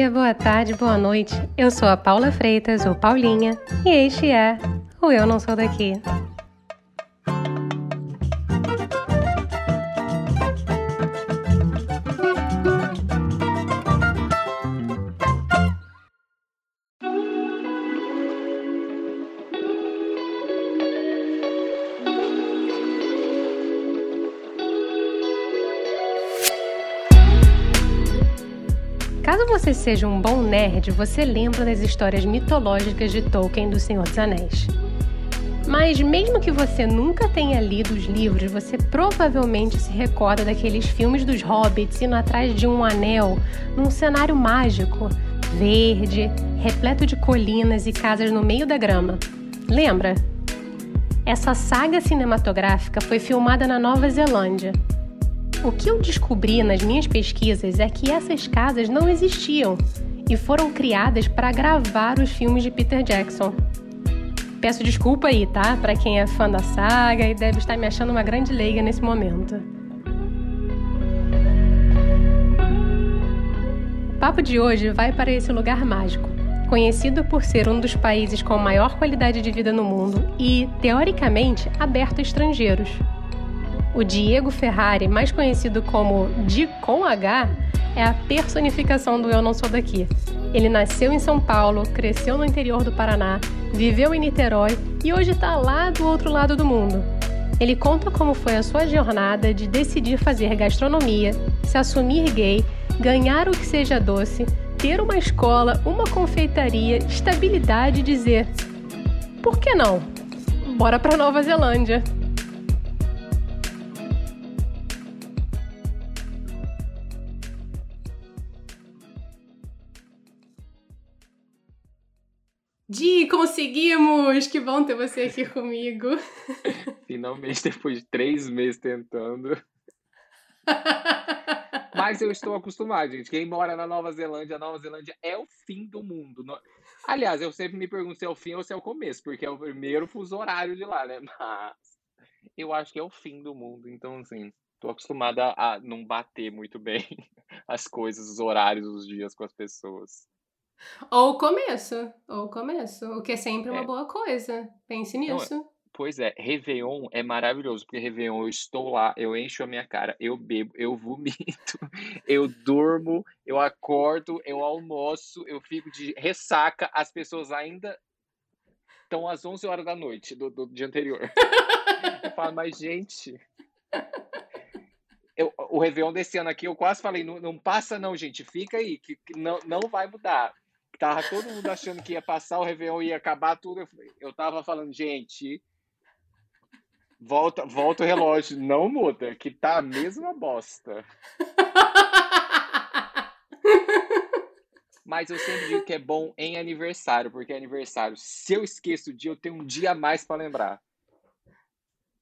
dia, boa tarde, boa noite. Eu sou a Paula Freitas, ou Paulinha, e este é o Eu Não Sou Daqui. Você seja um bom nerd, você lembra das histórias mitológicas de Tolkien do Senhor dos Anéis. Mas mesmo que você nunca tenha lido os livros, você provavelmente se recorda daqueles filmes dos hobbits indo atrás de um anel num cenário mágico, verde, repleto de colinas e casas no meio da grama. Lembra? Essa saga cinematográfica foi filmada na Nova Zelândia o que eu descobri nas minhas pesquisas é que essas casas não existiam e foram criadas para gravar os filmes de Peter Jackson. Peço desculpa aí, tá? Para quem é fã da saga e deve estar me achando uma grande leiga nesse momento. O papo de hoje vai para esse lugar mágico, conhecido por ser um dos países com maior qualidade de vida no mundo e, teoricamente, aberto a estrangeiros. O Diego Ferrari, mais conhecido como Di com H, é a personificação do Eu Não Sou Daqui. Ele nasceu em São Paulo, cresceu no interior do Paraná, viveu em Niterói e hoje está lá do outro lado do mundo. Ele conta como foi a sua jornada de decidir fazer gastronomia, se assumir gay, ganhar o que seja doce, ter uma escola, uma confeitaria, estabilidade e dizer: por que não? Bora para Nova Zelândia! Di, conseguimos! Que bom ter você aqui comigo. Finalmente, depois de três meses tentando. Mas eu estou acostumado, gente. Quem mora na Nova Zelândia, a Nova Zelândia é o fim do mundo. Aliás, eu sempre me pergunto se é o fim ou se é o começo, porque é o primeiro fuso horário de lá, né? Mas eu acho que é o fim do mundo. Então, assim, estou acostumada a não bater muito bem as coisas, os horários, os dias com as pessoas. Ou o começo, ou o começo, o que é sempre uma é. boa coisa. Pense nisso. Não, pois é, Réveillon é maravilhoso, porque Réveillon eu estou lá, eu encho a minha cara, eu bebo, eu vomito, eu durmo, eu acordo, eu almoço, eu fico de ressaca, as pessoas ainda estão às 11 horas da noite do, do dia anterior. eu falo, mas gente... Eu, o Réveillon desse ano aqui, eu quase falei, não, não passa não, gente, fica aí, que, que não, não vai mudar. Tava todo mundo achando que ia passar o Réveillon, ia acabar tudo. Eu tava falando, gente, volta, volta o relógio, não muda, que tá a mesma bosta. Mas eu sempre digo que é bom em aniversário, porque é aniversário. Se eu esqueço o dia, eu tenho um dia a mais para lembrar.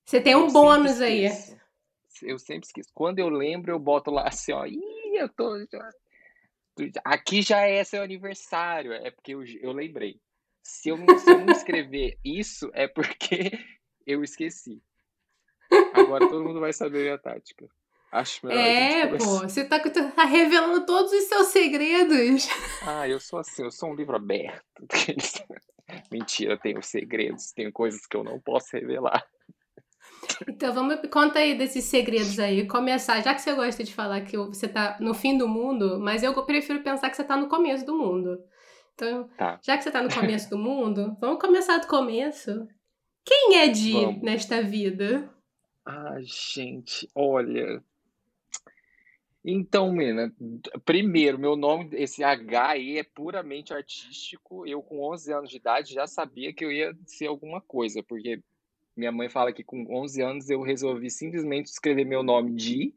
Você tem um eu bônus aí. Eu sempre esqueço. Quando eu lembro, eu boto lá assim, ó. Ih, eu tô. Aqui já é seu aniversário, é porque eu, eu lembrei. Se eu, se eu não escrever isso, é porque eu esqueci. Agora todo mundo vai saber a minha tática. Acho melhor É, pô, você tá, tá, revelando todos os seus segredos. Ah, eu sou assim, eu sou um livro aberto. Mentira, tenho segredos, tenho coisas que eu não posso revelar. Então vamos conta aí desses segredos aí. Começar, já que você gosta de falar que você tá no fim do mundo, mas eu prefiro pensar que você tá no começo do mundo. Então, tá. já que você tá no começo do mundo, vamos começar do começo. Quem é Di vamos. nesta vida? Ah, gente, olha. Então, Mena, primeiro, meu nome, esse H aí é puramente artístico. Eu, com 11 anos de idade, já sabia que eu ia ser alguma coisa, porque minha mãe fala que com 11 anos eu resolvi simplesmente escrever meu nome de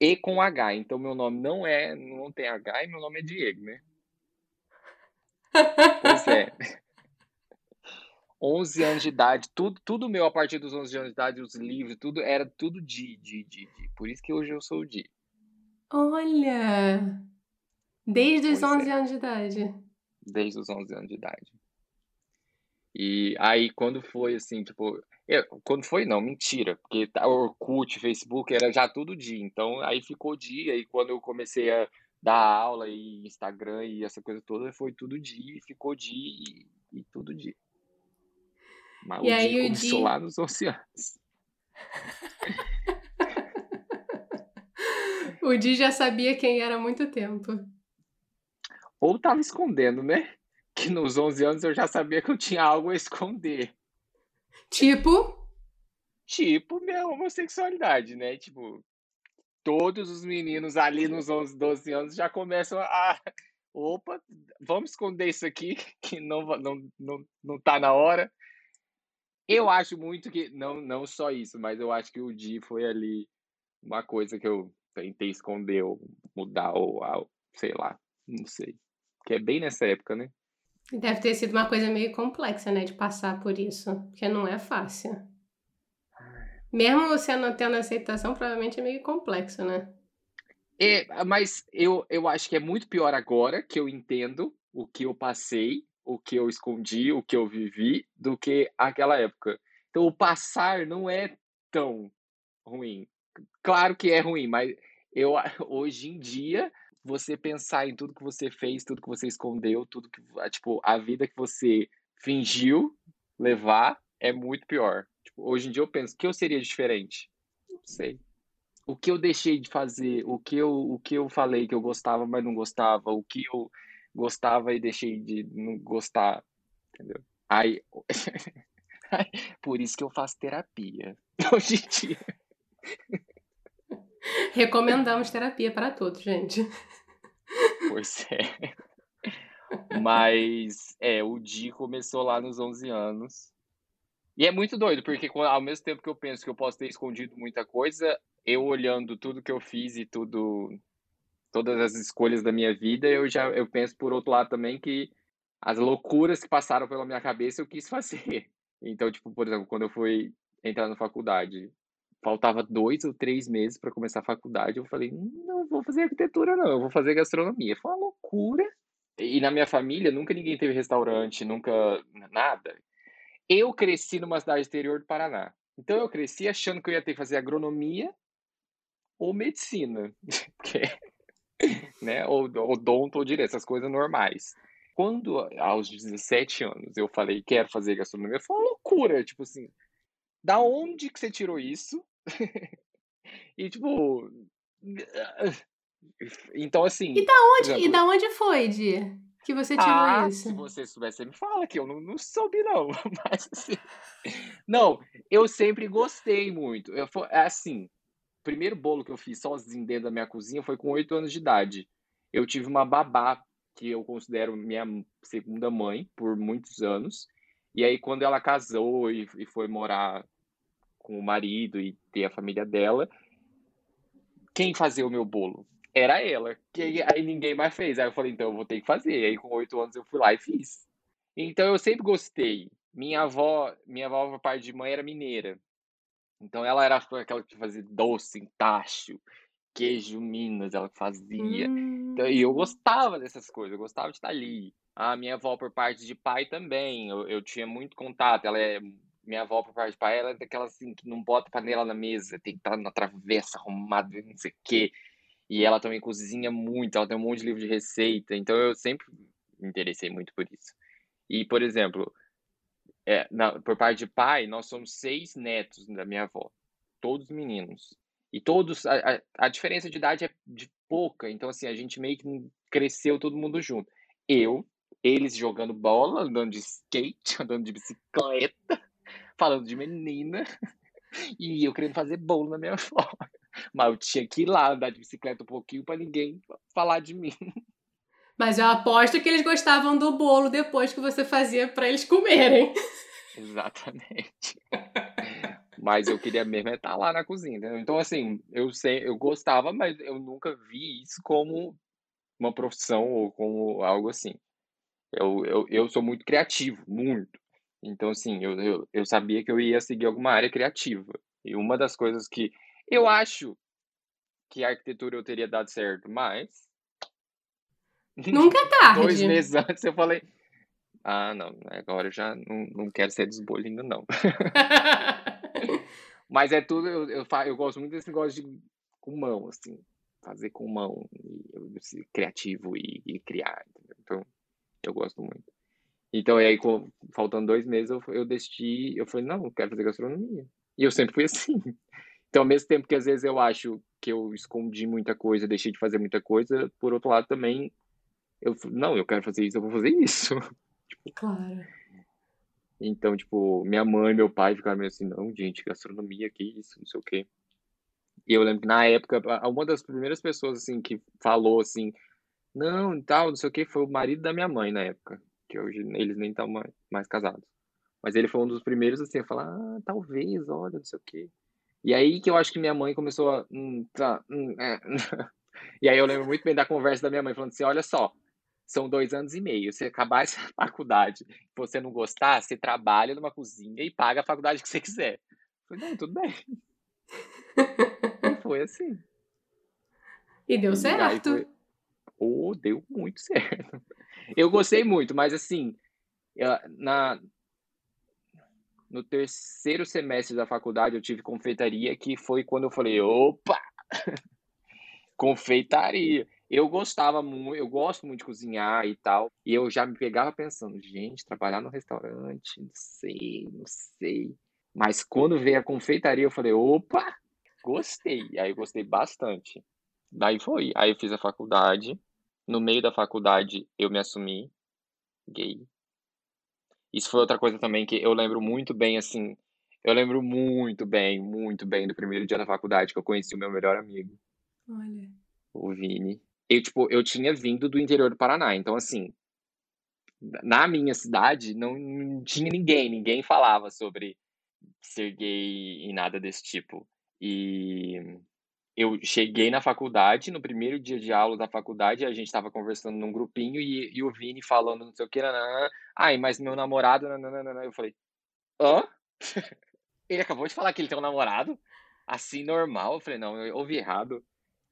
E com H. Então meu nome não é, não tem H e meu nome é Diego, né? pois é. 11 anos de idade, tudo, tudo meu a partir dos 11 anos de idade, os livros, tudo era tudo de, de, de, de. Por isso que hoje eu sou o Di. Olha! Desde os pois 11 é. anos de idade. Desde os 11 anos de idade. E aí, quando foi assim, tipo, eu, quando foi, não, mentira, porque tá, Orkut, Facebook, era já tudo dia, então aí ficou dia, e quando eu comecei a dar aula e Instagram e essa coisa toda foi tudo dia, ficou dia e, e tudo dia. Mas E o aí dia o começou Di- lá nos 11 anos. O Di já sabia quem era há muito tempo. Ou tava escondendo, né? Que nos 11 anos eu já sabia que eu tinha algo a esconder. Tipo, Tipo, minha homossexualidade, né? Tipo, todos os meninos ali nos 11, 12 anos já começam a. Opa, vamos esconder isso aqui, que não, não, não, não tá na hora. Eu acho muito que. Não, não só isso, mas eu acho que o Di foi ali uma coisa que eu tentei esconder ou mudar, ou algo, sei lá, não sei. Que é bem nessa época, né? Deve ter sido uma coisa meio complexa, né, de passar por isso, porque não é fácil. Mesmo você não tendo aceitação, provavelmente é meio complexo, né? É, mas eu, eu acho que é muito pior agora que eu entendo o que eu passei, o que eu escondi, o que eu vivi, do que aquela época. Então, o passar não é tão ruim. Claro que é ruim, mas eu hoje em dia você pensar em tudo que você fez, tudo que você escondeu, tudo que tipo a vida que você fingiu levar é muito pior. Tipo, hoje em dia eu penso que eu seria diferente. Não sei o que eu deixei de fazer, o que eu, o que eu falei que eu gostava, mas não gostava, o que eu gostava e deixei de não gostar, entendeu? Aí, por isso que eu faço terapia hoje em dia. Recomendamos terapia para todos, gente. Pois é. Mas, é, o Di começou lá nos 11 anos. E é muito doido, porque ao mesmo tempo que eu penso que eu posso ter escondido muita coisa, eu olhando tudo que eu fiz e tudo, todas as escolhas da minha vida, eu já eu penso por outro lado também que as loucuras que passaram pela minha cabeça eu quis fazer. Então, tipo, por exemplo, quando eu fui entrar na faculdade, faltava dois ou três meses para começar a faculdade, eu falei, não vou fazer arquitetura não, eu vou fazer gastronomia. Foi uma loucura. E na minha família nunca ninguém teve restaurante, nunca nada. Eu cresci numa cidade interior do Paraná. Então eu cresci achando que eu ia ter que fazer agronomia ou medicina, é, né, ou odonto ou direito, essas coisas normais. Quando aos 17 anos eu falei quero fazer gastronomia, foi uma loucura, tipo assim, da onde que você tirou isso? E tipo, então assim, E da onde, e exemplo, da onde foi, Di, que você tirou ah, isso? se você soubesse, você me fala que eu não, não soube não, mas assim, não, eu sempre gostei muito. Eu, é assim, o primeiro bolo que eu fiz sozinho dentro da minha cozinha foi com oito anos de idade. Eu tive uma babá que eu considero minha segunda mãe por muitos anos. E aí, quando ela casou e, e foi morar com o marido e ter a família dela, quem fazia o meu bolo? Era ela. Que aí ninguém mais fez. Aí eu falei, então eu vou ter que fazer. Aí com oito anos eu fui lá e fiz. Então eu sempre gostei. Minha avó, minha avó por parte de mãe era mineira. Então ela era aquela que fazia doce em tacho, queijo Minas, ela fazia. Então, e eu Hum, gostava dessas coisas, eu gostava de estar ali. A minha avó por parte de pai também, eu, eu tinha muito contato. Ela é minha avó por parte de pai, ela é daquela assim que não bota panela na mesa, tem que estar na travessa, arrumado, não sei o quê. E ela também cozinha muito, ela tem um monte de livro de receita, então eu sempre me interessei muito por isso. E, por exemplo, é, na- por parte de pai, nós somos seis netos da minha avó, todos meninos. E todos, a, a, a diferença de idade é de pouca, então assim, a gente meio que cresceu todo mundo junto. Eu, eles jogando bola, andando de skate, andando de bicicleta, falando de menina, e eu querendo fazer bolo na minha avó. Mas eu tinha que ir lá andar de bicicleta um pouquinho para ninguém falar de mim. Mas eu aposto que eles gostavam do bolo depois que você fazia para eles comerem. Exatamente. Mas eu queria mesmo é estar lá na cozinha, entendeu? Então, assim, eu sei, eu gostava, mas eu nunca vi isso como uma profissão ou como algo assim. Eu, eu, eu sou muito criativo, muito. Então, assim, eu, eu, eu sabia que eu ia seguir alguma área criativa. E uma das coisas que eu acho que a arquitetura eu teria dado certo, mas Nunca é dois tarde. meses antes eu falei, ah, não, agora eu já não, não quero ser ainda não. Mas é tudo, eu, eu, eu gosto muito desse negócio de com mão, assim. fazer com mão, e, ser criativo e, e criar. Entendeu? Então, eu gosto muito. Então, aí, com, faltando dois meses, eu, eu decidi, eu falei, não, eu quero fazer gastronomia. E eu sempre fui assim. Então, ao mesmo tempo que às vezes eu acho que eu escondi muita coisa, deixei de fazer muita coisa, por outro lado também, eu não, eu quero fazer isso, eu vou fazer isso. tipo, claro. Então, tipo, minha mãe e meu pai ficaram meio assim, não, gente, gastronomia, que isso, não sei o quê. E eu lembro que na época, uma das primeiras pessoas, assim, que falou, assim, não, e tal, não sei o quê, foi o marido da minha mãe na época, que hoje eles nem estão mais, mais casados. Mas ele foi um dos primeiros, assim, a falar, ah, talvez, olha, não sei o quê. E aí que eu acho que minha mãe começou a. Hum, tá, hum, é. e aí eu lembro muito bem da conversa da minha mãe, falando assim: olha só, são dois anos e meio. Se acabar essa faculdade você não gostar, você trabalha numa cozinha e paga a faculdade que você quiser. Eu falei, não, tudo bem. e foi assim. E deu certo. Foi... Oh, deu muito certo. Eu gostei muito, mas assim, na, no terceiro semestre da faculdade eu tive confeitaria, que foi quando eu falei, opa! confeitaria. Eu gostava muito, eu gosto muito de cozinhar e tal, e eu já me pegava pensando, gente, trabalhar no restaurante, não sei, não sei. Mas quando veio a confeitaria, eu falei, opa, gostei. Aí eu gostei bastante. Daí foi. Aí eu fiz a faculdade. No meio da faculdade, eu me assumi gay. Isso foi outra coisa também que eu lembro muito bem, assim. Eu lembro muito bem, muito bem do primeiro dia da faculdade que eu conheci o meu melhor amigo. Olha. O Vini. Eu, tipo, eu tinha vindo do interior do Paraná, então, assim, na minha cidade não, não tinha ninguém, ninguém falava sobre ser gay e nada desse tipo. E eu cheguei na faculdade, no primeiro dia de aula da faculdade, a gente estava conversando num grupinho e, e, o Vini falando não sei o que, nanana, ai, mas meu namorado, nanana, eu falei, hã? ele acabou de falar que ele tem um namorado, assim, normal, eu falei, não, eu ouvi errado.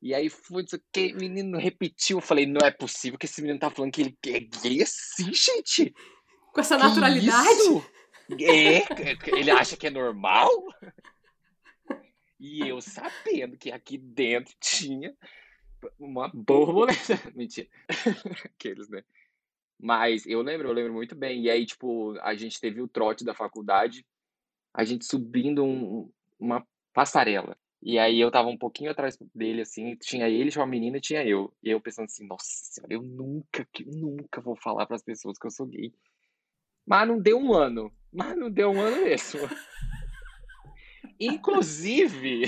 E aí foi isso que o menino repetiu, eu falei, não é possível que esse menino tá falando que ele é gay assim, gente. Com essa que naturalidade? Isso? É, ele acha que é normal? E eu sabendo que aqui dentro tinha uma borboleta. Mentira. Aqueles, né? Mas eu lembro, eu lembro muito bem. E aí, tipo, a gente teve o trote da faculdade, a gente subindo um, uma passarela. E aí eu tava um pouquinho atrás dele, assim, tinha ele, tinha uma menina e tinha eu. E eu pensando assim, nossa senhora, eu nunca, nunca vou falar para as pessoas que eu sou gay. Mas não deu um ano. Mas não deu um ano mesmo. Inclusive,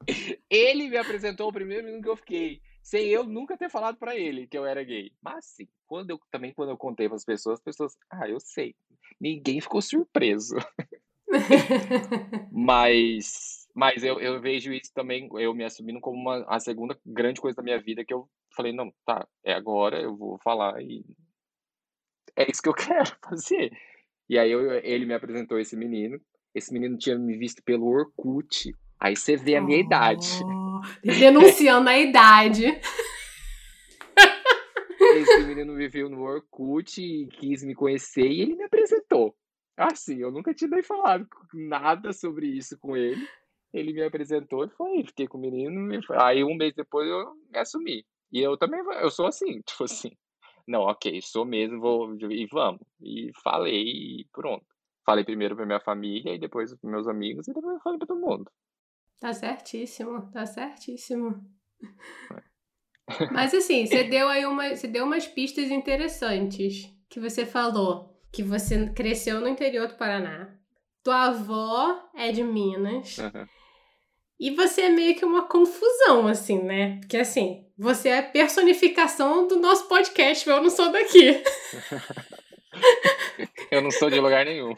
ele me apresentou o primeiro menino que eu fiquei, sem eu nunca ter falado para ele que eu era gay. Mas sim, quando eu também quando eu contei para as pessoas, as pessoas, ah, eu sei. Ninguém ficou surpreso. mas mas eu, eu vejo isso também, eu me assumindo como uma, a segunda grande coisa da minha vida que eu falei, não, tá, é agora, eu vou falar e é isso que eu quero fazer. E aí eu, ele me apresentou esse menino, esse menino tinha me visto pelo Orkut. Aí você vê a minha oh, idade. Denunciando a idade. Esse menino viveu no Orkut e quis me conhecer e ele me apresentou. Assim, eu nunca tinha nem falado nada sobre isso com ele. Ele me apresentou e foi, fiquei com o menino. Aí um mês depois eu me assumi. E eu também, eu sou assim, tipo assim. Não, ok, sou mesmo, vou e vamos. E falei e pronto. Falei primeiro pra minha família e depois pros meus amigos e depois falei pra todo mundo. Tá certíssimo, tá certíssimo. Mas assim, você deu aí uma, você deu umas pistas interessantes que você falou que você cresceu no interior do Paraná. Tua avó é de Minas. Uhum. E você é meio que uma confusão, assim, né? Porque assim, você é a personificação do nosso podcast, eu não sou daqui. eu não sou de lugar nenhum.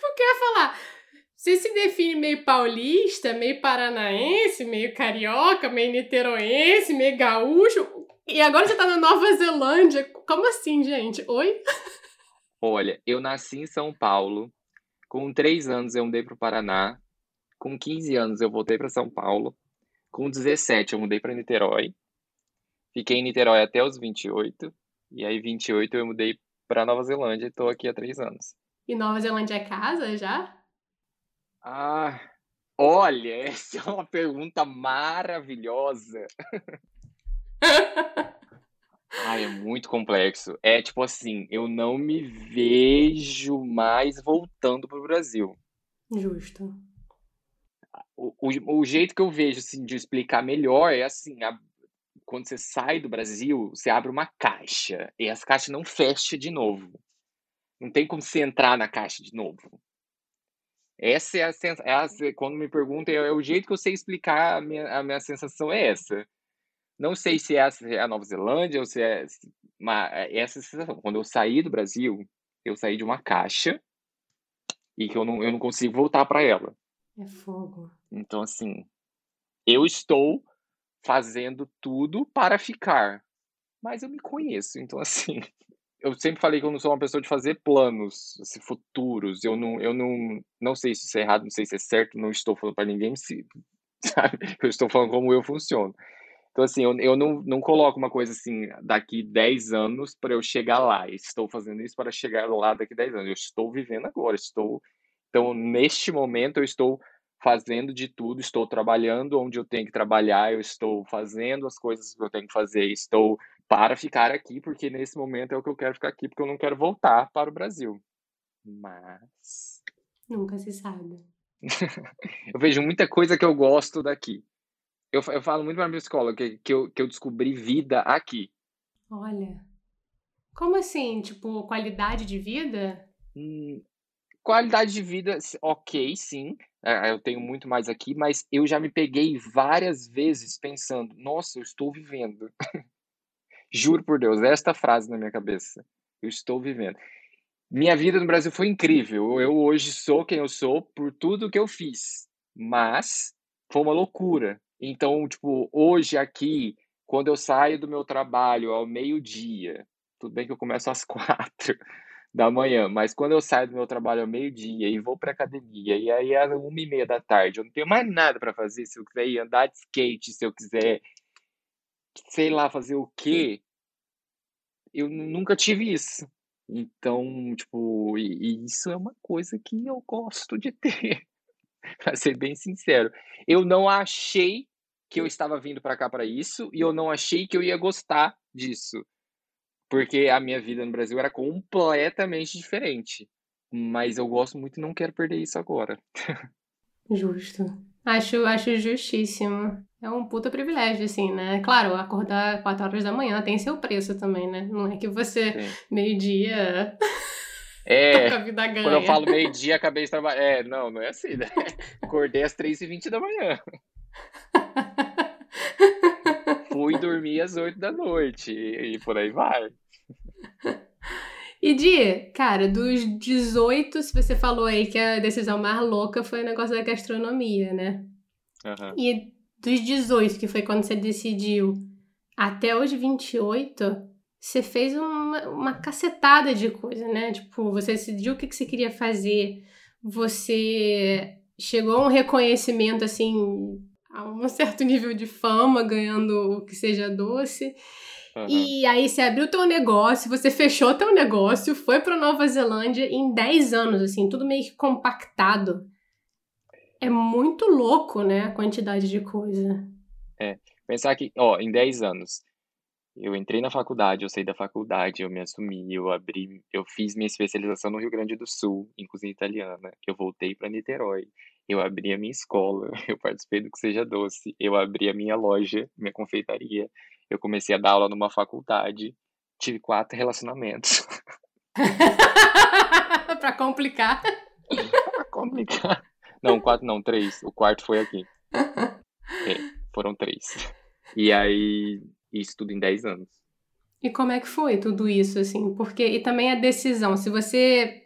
Porque eu ia falar, você se define meio paulista, meio paranaense, meio carioca, meio niteroense, meio gaúcho, e agora você tá na Nova Zelândia. Como assim, gente? Oi? Olha, eu nasci em São Paulo. Com 3 anos eu mudei pro Paraná. Com 15 anos eu voltei para São Paulo. Com 17 eu mudei para Niterói. Fiquei em Niterói até os 28. E aí, 28 eu mudei para Nova Zelândia e tô aqui há 3 anos. E Nova Zelândia é casa já? Ah, Olha, essa é uma pergunta maravilhosa. Ai, é muito complexo. É tipo assim, eu não me vejo mais voltando pro Brasil. Justo. O, o, o jeito que eu vejo assim, de explicar melhor é assim: a- quando você sai do Brasil, você abre uma caixa e essa caixa não fecha de novo. Não tem como você entrar na caixa de novo. Essa é a, sens- é a quando me perguntam, é, é o jeito que eu sei explicar a minha, a minha sensação é essa. Não sei se essa é a Nova Zelândia ou se é uma, essa sensação. Quando eu saí do Brasil, eu saí de uma caixa e que eu não, eu não consigo voltar para ela. É fogo. Então, assim, eu estou fazendo tudo para ficar, mas eu me conheço. Então, assim, eu sempre falei que eu não sou uma pessoa de fazer planos assim, futuros. Eu não, eu não, não sei se isso é errado, não sei se é certo. Não estou falando para ninguém, se, sabe? Eu estou falando como eu funciono. Então, assim, eu, eu não, não coloco uma coisa assim, daqui 10 anos para eu chegar lá. Estou fazendo isso para chegar lá daqui 10 anos. Eu estou vivendo agora. Estou. Então, neste momento, eu estou fazendo de tudo, estou trabalhando onde eu tenho que trabalhar, eu estou fazendo as coisas que eu tenho que fazer, estou para ficar aqui, porque nesse momento é o que eu quero ficar aqui, porque eu não quero voltar para o Brasil. Mas. Nunca se sabe. eu vejo muita coisa que eu gosto daqui. Eu, eu falo muito para minha escola que, que, eu, que eu descobri vida aqui. Olha. Como assim? Tipo, qualidade de vida? Hum, qualidade de vida, ok, sim. É, eu tenho muito mais aqui, mas eu já me peguei várias vezes pensando: nossa, eu estou vivendo. Juro por Deus, esta frase na minha cabeça. Eu estou vivendo. Minha vida no Brasil foi incrível. Eu hoje sou quem eu sou por tudo que eu fiz, mas foi uma loucura. Então, tipo, hoje aqui, quando eu saio do meu trabalho ao meio-dia, tudo bem que eu começo às quatro da manhã, mas quando eu saio do meu trabalho ao meio-dia e vou para academia, e aí às uma e meia da tarde, eu não tenho mais nada para fazer. Se eu quiser ir andar de skate, se eu quiser, sei lá, fazer o quê, eu nunca tive isso. Então, tipo, e, e isso é uma coisa que eu gosto de ter. para ser bem sincero. Eu não achei que eu estava vindo para cá para isso e eu não achei que eu ia gostar disso. Porque a minha vida no Brasil era completamente diferente. Mas eu gosto muito e não quero perder isso agora. Justo. Acho, acho justíssimo. É um puta privilégio, assim, né? Claro, acordar 4 horas da manhã tem seu preço também, né? Não é que você, meio-dia, É, com a vida ganha. quando eu falo meio-dia, acabei de trabalhar. É, não, não é assim, né? Acordei às 3h20 da manhã. Fui dormir às 8 da noite e, e por aí vai. E Di, cara, dos 18, se você falou aí que a decisão mais louca foi o negócio da gastronomia, né? Uhum. E dos 18, que foi quando você decidiu, até os 28, você fez uma, uma cacetada de coisa, né? Tipo, você decidiu o que, que você queria fazer, você chegou a um reconhecimento, assim, a um certo nível de fama, ganhando o que seja doce. Uhum. E aí você abriu teu negócio, você fechou teu negócio, foi para Nova Zelândia em 10 anos, assim, tudo meio que compactado. É muito louco, né, a quantidade de coisa. É, pensar que, ó, em 10 anos, eu entrei na faculdade, eu saí da faculdade, eu me assumi, eu abri, eu fiz minha especialização no Rio Grande do Sul, em cozinha italiana. Eu voltei para Niterói, eu abri a minha escola, eu participei do que seja doce, eu abri a minha loja, minha confeitaria, eu comecei a dar aula numa faculdade, tive quatro relacionamentos. pra complicar. pra complicar. Não, quatro não, três. O quarto foi aqui. É, foram três. E aí, isso tudo em dez anos. E como é que foi tudo isso, assim? Porque, e também a decisão, se você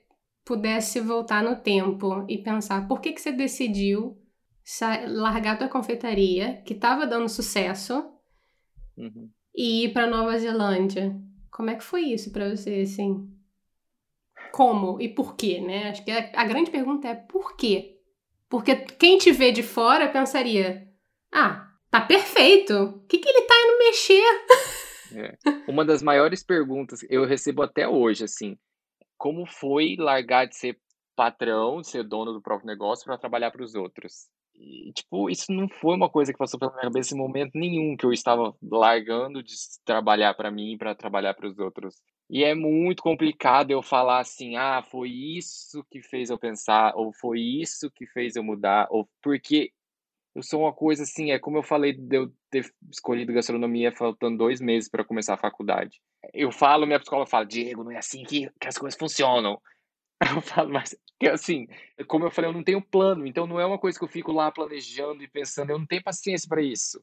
pudesse voltar no tempo e pensar por que, que você decidiu largar a tua confeitaria, que estava dando sucesso, uhum. e ir para Nova Zelândia. Como é que foi isso para você, assim? Como e por quê, né? Acho que a, a, grande pergunta é por quê? Porque quem te vê de fora pensaria: ah, tá perfeito. O que, que ele tá indo mexer? É. Uma das maiores perguntas eu recebo até hoje, assim, como foi largar de ser patrão, de ser dono do próprio negócio para trabalhar para os outros? e, tipo, isso não foi uma coisa que passou pela minha cabeça em momento nenhum que eu estava largando de trabalhar para mim para trabalhar para os outros. E é muito complicado eu falar assim, ah, foi isso que fez eu pensar, ou foi isso que fez eu mudar, ou porque eu sou uma coisa assim, é como eu falei de eu ter escolhido gastronomia faltando dois meses para começar a faculdade. Eu falo, minha psicóloga fala, Diego, não é assim que, que as coisas funcionam. Eu falo, mas assim, como eu falei, eu não tenho plano, então não é uma coisa que eu fico lá planejando e pensando, eu não tenho paciência para isso.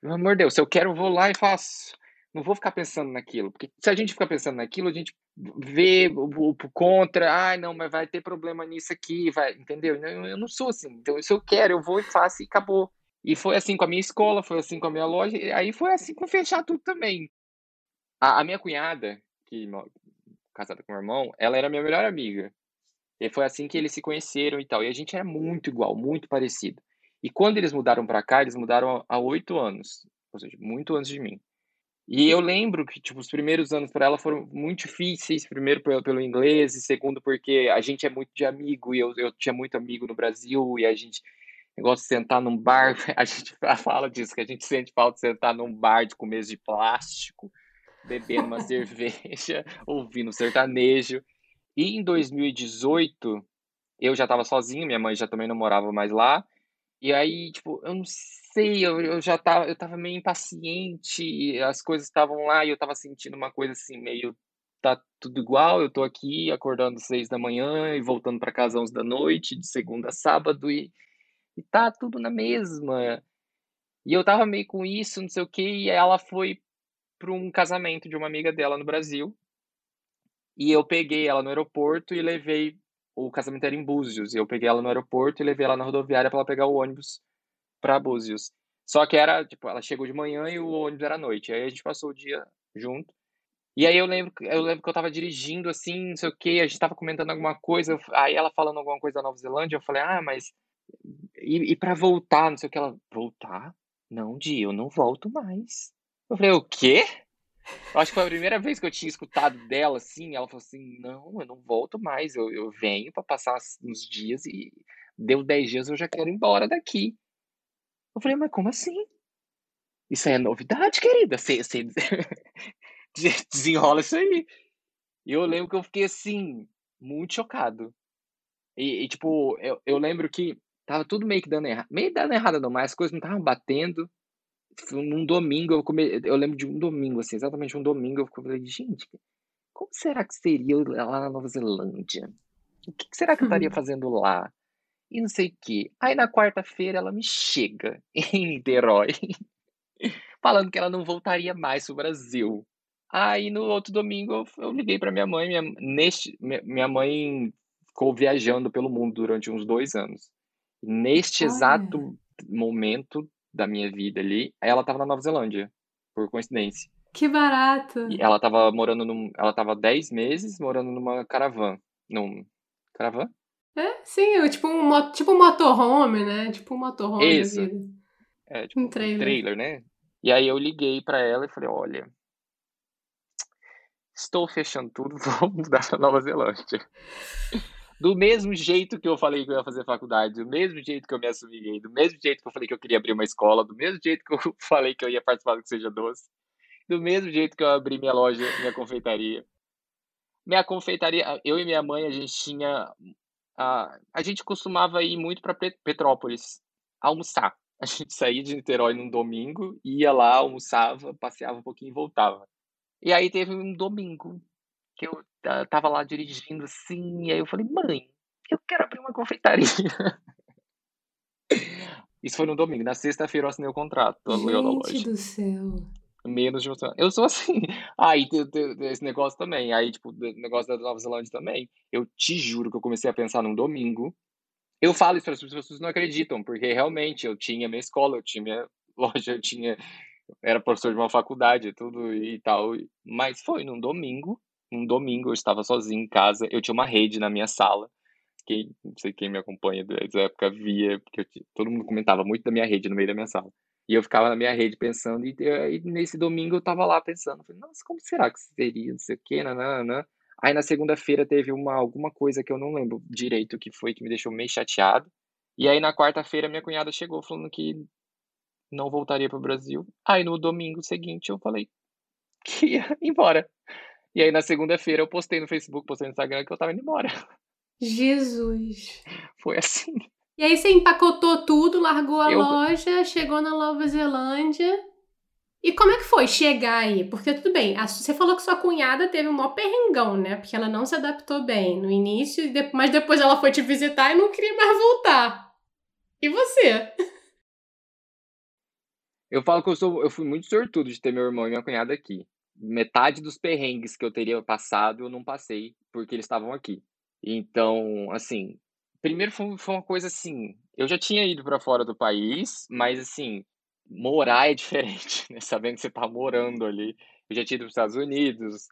Pelo amor de Deus, se eu quero, eu vou lá e faço. Não vou ficar pensando naquilo, porque se a gente ficar pensando naquilo, a gente vê o, contra, ai, ah, não, mas vai ter problema nisso aqui, vai, entendeu? Eu, eu não sou assim. Então, se eu quero, eu vou e faço e acabou. E foi assim com a minha escola, foi assim com a minha loja, aí foi assim com fechar tudo também. A, a minha cunhada, que casada com meu irmão, ela era minha melhor amiga. E foi assim que eles se conheceram e tal. E a gente era muito igual, muito parecido. E quando eles mudaram para cá, eles mudaram há oito anos, ou seja, muito antes de mim. E eu lembro que tipo os primeiros anos para ela foram muito difíceis, primeiro pelo, pelo inglês e segundo porque a gente é muito de amigo e eu, eu tinha muito amigo no Brasil e a gente negócio de sentar num bar, a gente fala disso que a gente sente falta de sentar num bar de comer de plástico bebendo uma cerveja, ouvindo sertanejo. E em 2018, eu já estava sozinho, minha mãe já também não morava mais lá. E aí, tipo, eu não sei, eu, eu já tava, eu tava meio impaciente, as coisas estavam lá e eu tava sentindo uma coisa assim, meio tá tudo igual, eu tô aqui acordando seis da manhã e voltando para casa onze da noite, de segunda a sábado, e, e tá tudo na mesma. E eu tava meio com isso, não sei o que, e ela foi para um casamento de uma amiga dela no Brasil. E eu peguei ela no aeroporto e levei. O casamento era em Búzios. E eu peguei ela no aeroporto e levei ela na rodoviária para ela pegar o ônibus para Búzios. Só que era, tipo, ela chegou de manhã e o ônibus era à noite. Aí a gente passou o dia junto. E aí eu lembro, eu lembro que eu tava dirigindo assim, não sei o que, a gente tava comentando alguma coisa, aí ela falando alguma coisa da Nova Zelândia, eu falei, ah, mas. E, e para voltar, não sei o que, ela. Voltar? Não, Di, eu não volto mais. Eu falei, o quê? Eu acho que foi a primeira vez que eu tinha escutado dela assim. Ela falou assim: não, eu não volto mais. Eu, eu venho para passar uns dias e deu 10 dias eu já quero ir embora daqui. Eu falei, mas como assim? Isso é novidade, querida. Você, você desenrola isso aí. E eu lembro que eu fiquei assim, muito chocado. E, e tipo, eu, eu lembro que tava tudo meio que dando errado. Meio dando errado não, mas as coisas não estavam batendo num domingo, eu, come... eu lembro de um domingo, assim, exatamente um domingo, eu falei, gente, como será que seria lá na Nova Zelândia? O que será que eu estaria uhum. fazendo lá? E não sei o quê. Aí na quarta-feira ela me chega em Niterói, falando que ela não voltaria mais pro Brasil. Aí no outro domingo eu, eu liguei para minha mãe, minha, neste, minha mãe ficou viajando pelo mundo durante uns dois anos. Neste Olha. exato momento, da minha vida ali, ela tava na Nova Zelândia, por coincidência. Que barato! E ela tava morando num. Ela tava 10 meses morando numa caravana. Num. Caravana? É, sim, tipo um, tipo um motorhome, né? Tipo um motorhome Isso. da vida. É, tipo um trailer. trailer, né? E aí eu liguei para ela e falei, olha, estou fechando tudo, vou mudar pra Nova Zelândia. Do mesmo jeito que eu falei que eu ia fazer faculdade, do mesmo jeito que eu me assumi gay, do mesmo jeito que eu falei que eu queria abrir uma escola, do mesmo jeito que eu falei que eu ia participar do que seja doce, do mesmo jeito que eu abri minha loja, minha confeitaria. Minha confeitaria, eu e minha mãe, a gente tinha. A, a gente costumava ir muito para Petrópolis almoçar. A gente saía de Niterói num domingo, ia lá, almoçava, passeava um pouquinho e voltava. E aí teve um domingo que eu tava lá dirigindo assim, e aí eu falei, mãe, eu quero abrir uma confeitaria. Isso foi no domingo. Na sexta-feira eu assinei o contrato. Gente do céu. Menos de uma semana. Eu sou assim. Aí esse negócio também. Aí, tipo, o negócio da Nova Zelândia também. Eu te juro que eu comecei a pensar num domingo. Eu falo isso para as pessoas, as pessoas não acreditam, porque realmente eu tinha minha escola, eu tinha minha loja, eu tinha. Era professor de uma faculdade, tudo e tal. Mas foi num domingo um domingo eu estava sozinho em casa, eu tinha uma rede na minha sala. Quem, não sei quem me acompanha dessa época via, porque eu, todo mundo comentava muito da minha rede no meio da minha sala. E eu ficava na minha rede pensando, e, e nesse domingo eu estava lá pensando, falei, nossa, como será que seria, não sei o quê, nanana. Aí na segunda-feira teve uma, alguma coisa que eu não lembro direito o que foi, que me deixou meio chateado. E aí na quarta-feira minha cunhada chegou falando que não voltaria para o Brasil. Aí no domingo seguinte eu falei que ia embora. E aí na segunda-feira eu postei no Facebook, postei no Instagram que eu tava indo embora. Jesus. Foi assim. E aí você empacotou tudo, largou a eu... loja, chegou na Nova Zelândia. E como é que foi chegar aí? Porque tudo bem, você falou que sua cunhada teve um maior perrengão, né? Porque ela não se adaptou bem no início, mas depois ela foi te visitar e não queria mais voltar. E você? Eu falo que eu, sou, eu fui muito sortudo de ter meu irmão e minha cunhada aqui. Metade dos perrengues que eu teria passado eu não passei porque eles estavam aqui. Então, assim, primeiro foi, foi uma coisa assim. Eu já tinha ido para fora do país, mas assim, morar é diferente, né? Sabendo que você tá morando ali. Eu já tinha ido para os Estados Unidos,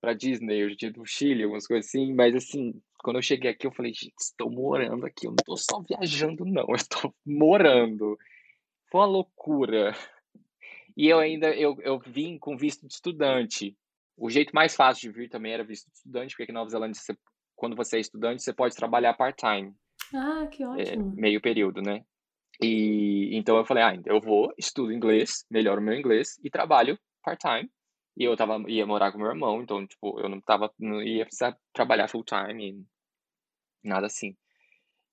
para Disney, eu já tinha ido para Chile, algumas coisas assim, mas assim, quando eu cheguei aqui, eu falei, gente, estou morando aqui, eu não estou só viajando, não, eu estou morando. Foi uma loucura. E eu ainda, eu, eu vim com visto de estudante. O jeito mais fácil de vir também era visto de estudante, porque aqui na Nova Zelândia, você, quando você é estudante, você pode trabalhar part-time. Ah, que é, ótimo. É, meio período, né? E então eu falei, ah, eu vou, estudo inglês, melhoro meu inglês e trabalho part-time. E eu tava, ia morar com meu irmão, então, tipo, eu não tava, não ia precisar trabalhar full-time, nada assim.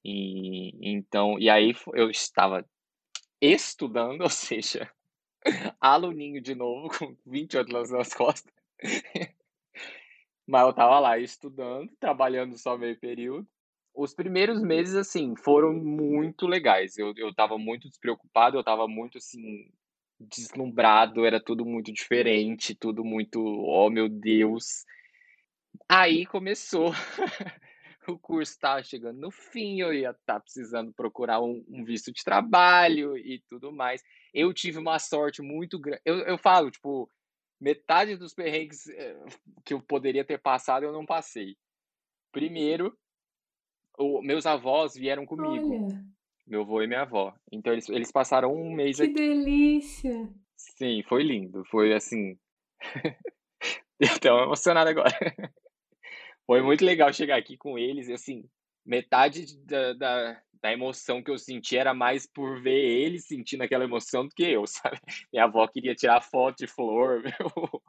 E então, e aí eu estava estudando, ou seja, aluninho de novo, com 28 anos nas costas. Mas eu tava lá estudando, trabalhando só meio período. Os primeiros meses, assim, foram muito legais. Eu, eu tava muito despreocupado, eu tava muito, assim, deslumbrado, era tudo muito diferente, tudo muito, oh meu Deus. Aí começou o curso estava chegando no fim, eu ia estar tá precisando procurar um, um, visto de trabalho e tudo mais. Eu tive uma sorte muito grande. Eu, eu falo, tipo, metade dos perrengues eh, que eu poderia ter passado, eu não passei. Primeiro, o, meus avós vieram comigo. Olha. Meu avô e minha avó. Então, eles, eles passaram um mês que aqui. Que delícia! Sim, foi lindo. Foi assim. eu tô emocionado agora. Foi muito legal chegar aqui com eles e, assim, metade da, da, da emoção que eu senti era mais por ver eles sentindo aquela emoção do que eu, sabe? Minha avó queria tirar foto de flor, meu.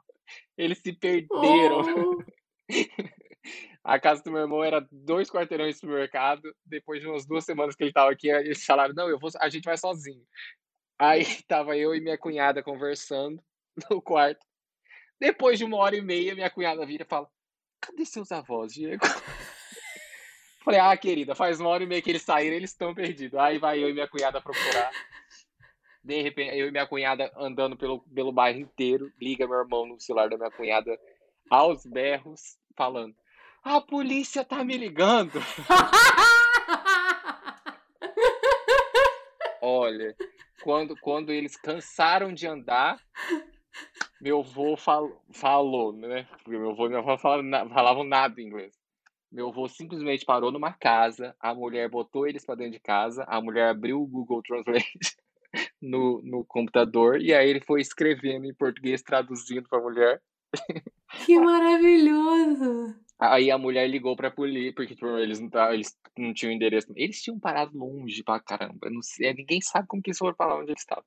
Eles se perderam. Oh. A casa do meu irmão era dois quarteirões de supermercado. Depois de umas duas semanas que ele estava aqui, eles falaram: não, eu vou, a gente vai sozinho. Aí tava eu e minha cunhada conversando no quarto. Depois de uma hora e meia, minha cunhada vira e fala: cadê seus avós, Diego? Falei, ah, querida, faz uma hora e meia que eles saíram, eles estão perdidos. Aí vai eu e minha cunhada procurar. De repente, eu e minha cunhada andando pelo, pelo bairro inteiro, liga meu irmão no celular da minha cunhada aos berros, falando: A polícia tá me ligando. Olha, quando, quando eles cansaram de andar, meu avô fal, falou, né? Porque meu avô e minha avó falavam, falavam nada em inglês. Meu avô simplesmente parou numa casa, a mulher botou eles para dentro de casa, a mulher abriu o Google Translate no, no computador e aí ele foi escrevendo em português, traduzindo para a mulher. Que maravilhoso! Aí a mulher ligou pra polícia, porque tipo, eles, não tá, eles não tinham endereço. Eles tinham parado longe pra caramba. Não sei, ninguém sabe como que eles foram pra lá onde eles estavam.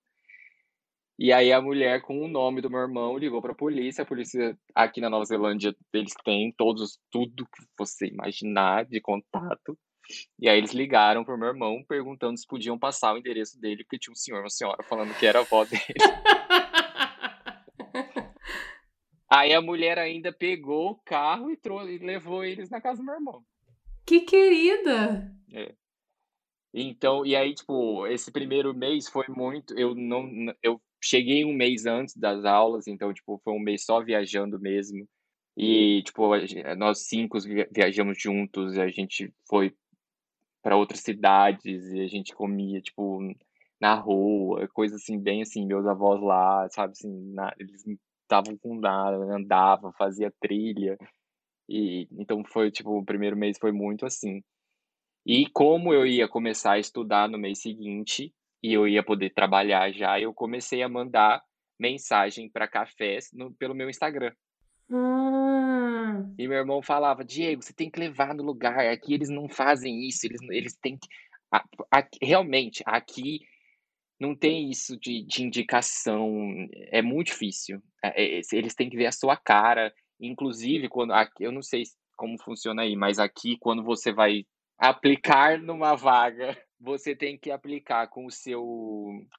E aí a mulher com o nome do meu irmão ligou para a polícia. A polícia aqui na Nova Zelândia, eles têm todos tudo que você imaginar de contato. E aí eles ligaram pro meu irmão perguntando se podiam passar o endereço dele, porque tinha um senhor uma senhora falando que era a avó dele. aí a mulher ainda pegou o carro e, trouxe, e levou eles na casa do meu irmão. Que querida! É. Então, e aí, tipo, esse primeiro mês foi muito. Eu não. Eu cheguei um mês antes das aulas, então, tipo, foi um mês só viajando mesmo. E, tipo, nós cinco viajamos juntos, a gente foi para outras cidades e a gente comia, tipo, na rua, coisa assim, bem assim, meus avós lá, sabe, assim, na, eles estavam com nada, andavam, fazia trilha. E então foi, tipo, o primeiro mês foi muito assim. E como eu ia começar a estudar no mês seguinte, e eu ia poder trabalhar já, eu comecei a mandar mensagem para cafés no, pelo meu Instagram. Ah. E meu irmão falava, Diego, você tem que levar no lugar, aqui eles não fazem isso, eles, eles têm que... Realmente, aqui não tem isso de, de indicação, é muito difícil. É, é, eles têm que ver a sua cara, inclusive quando aqui, eu não sei como funciona aí, mas aqui quando você vai aplicar numa vaga, você tem que aplicar com o seu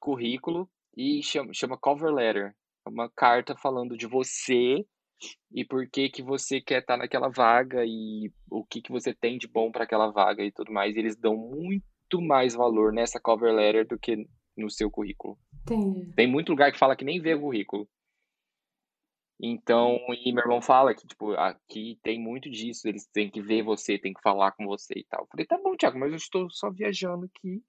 currículo e chama, chama cover letter, é uma carta falando de você e por que que você quer estar naquela vaga e o que que você tem de bom para aquela vaga e tudo mais. Eles dão muito mais valor nessa cover letter do que no seu currículo. Entendi. Tem muito lugar que fala que nem vê o currículo. Então, e meu irmão fala que, tipo, aqui tem muito disso, eles têm que ver você, tem que falar com você e tal. Eu falei, tá bom, Tiago, mas eu estou só viajando aqui,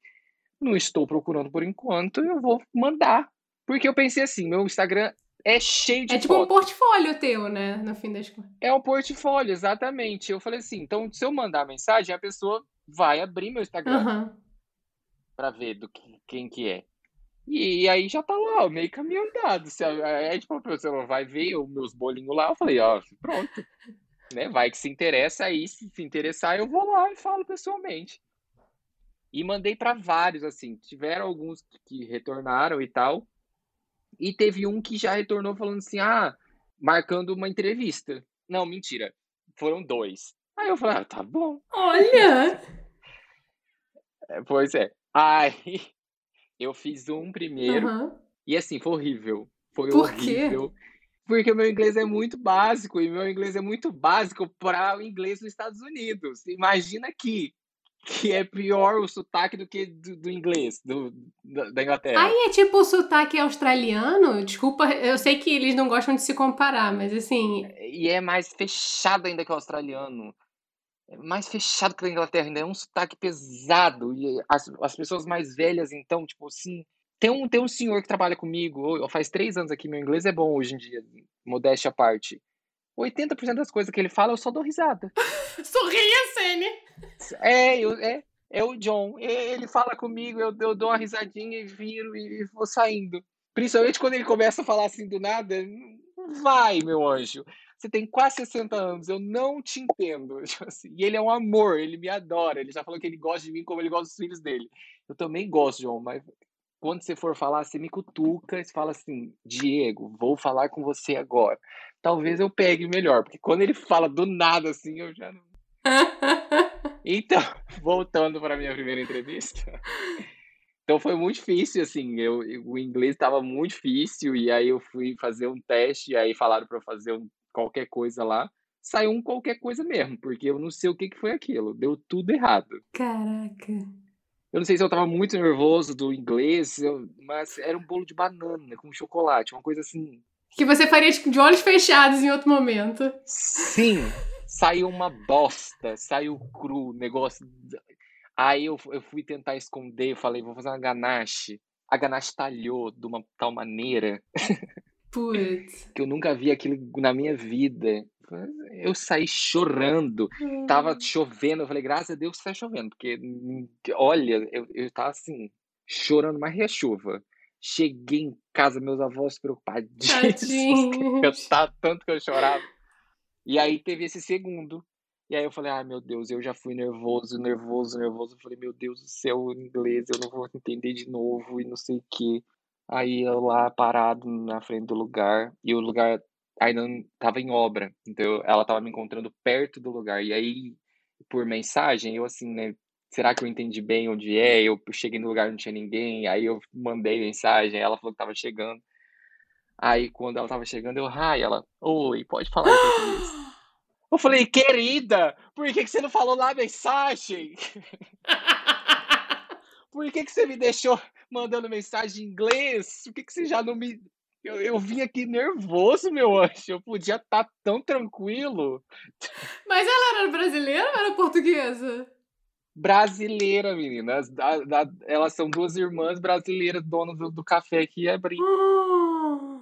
não estou procurando por enquanto, eu vou mandar. Porque eu pensei assim, meu Instagram é cheio de É tipo foto. um portfólio teu, né? No fim das contas. É um portfólio, exatamente. Eu falei assim, então se eu mandar mensagem, a pessoa vai abrir meu Instagram Aham. pra ver do que, quem que é. E, aí já tá lá, meio caminho andado. Se a, gente falou você, vai ver os meus bolinhos lá, eu falei, ó, pronto. Né? Vai que se interessa aí, se se interessar, eu vou lá e falo pessoalmente. E mandei pra vários, assim. Tiveram alguns que- que retornaram e tal. E teve um que já retornou falando assim, ah, marcando uma entrevista. Não, mentira. Foram dois. Aí eu falei, ah, tá bom. Olha! É, Pois é. Aí eu fiz um primeiro. Aham. E assim, foi horrível. Foi Por quê? horrível. Porque o meu inglês é muito básico. E meu inglês é muito básico para o inglês dos Estados Unidos. Imagina aqui, que é pior o sotaque do que do, do inglês, do, da, da Inglaterra. Aí é tipo o sotaque australiano. Desculpa, eu sei que eles não gostam de se comparar, mas assim. E é mais fechado ainda que o australiano. Mais fechado que da Inglaterra ainda. É um sotaque pesado. E as, as pessoas mais velhas, então, tipo assim. Tem um, tem um senhor que trabalha comigo, faz três anos aqui, meu inglês é bom hoje em dia, modéstia à parte. 80% das coisas que ele fala eu só dou risada. Sorria, Sene! É, eu, é, é o John. E- Ele fala comigo, eu, eu dou uma risadinha e viro e vou saindo. Principalmente quando ele começa a falar assim do nada. Vai, meu anjo. Você tem quase 60 anos, eu não te entendo. Tipo assim, E ele é um amor, ele me adora. Ele já falou que ele gosta de mim como ele gosta dos filhos dele. Eu também gosto, João, mas quando você for falar, você me cutuca e fala assim: Diego, vou falar com você agora. Talvez eu pegue melhor, porque quando ele fala do nada assim, eu já não. Então, voltando para a minha primeira entrevista. Então foi muito difícil, assim, eu, o inglês estava muito difícil, e aí eu fui fazer um teste, e aí falaram para eu fazer um, qualquer coisa lá. Saiu um qualquer coisa mesmo, porque eu não sei o que, que foi aquilo. Deu tudo errado. Caraca. Eu não sei se eu tava muito nervoso do inglês, eu- mas era um bolo de banana com chocolate, uma coisa assim. Que você faria tipo, de olhos fechados em outro momento. Sim, saiu uma bosta, saiu cru, negócio. Aí eu, eu fui tentar esconder, eu falei, vou fazer uma ganache. A ganache talhou de uma tal maneira Putz. que eu nunca vi aquilo na minha vida. Eu saí chorando, tava chovendo, eu falei, graças a Deus que tá chovendo, porque, hum, olha, eu, eu tava assim, chorando que a chuva. Cheguei em casa, meus avós preocupadíssimos, eu tava tanto que eu chorava. E aí teve esse segundo. E aí eu falei, ai meu Deus, eu já fui nervoso, nervoso, nervoso. Eu falei, meu Deus do céu, o inglês, eu não vou entender de novo e não sei o quê. Aí eu lá parado na frente do lugar, e o lugar ainda não tava em obra. Então ela tava me encontrando perto do lugar. E aí, por mensagem, eu assim, né? Será que eu entendi bem onde é? Eu cheguei no lugar não tinha ninguém. Aí eu mandei mensagem, ela falou que tava chegando. Aí quando ela tava chegando, eu, ai, ela, oi, pode falar em português. Eu falei, querida, por que que você não falou lá a mensagem? Por que que você me deixou mandando mensagem em inglês? Por que que você já não me. Eu, eu vim aqui nervoso, meu anjo. Eu podia estar tão tranquilo. Mas ela era brasileira ou era portuguesa? Brasileira, menina. As- da- da- elas são duas irmãs brasileiras, donas do, do café que abri. Oh,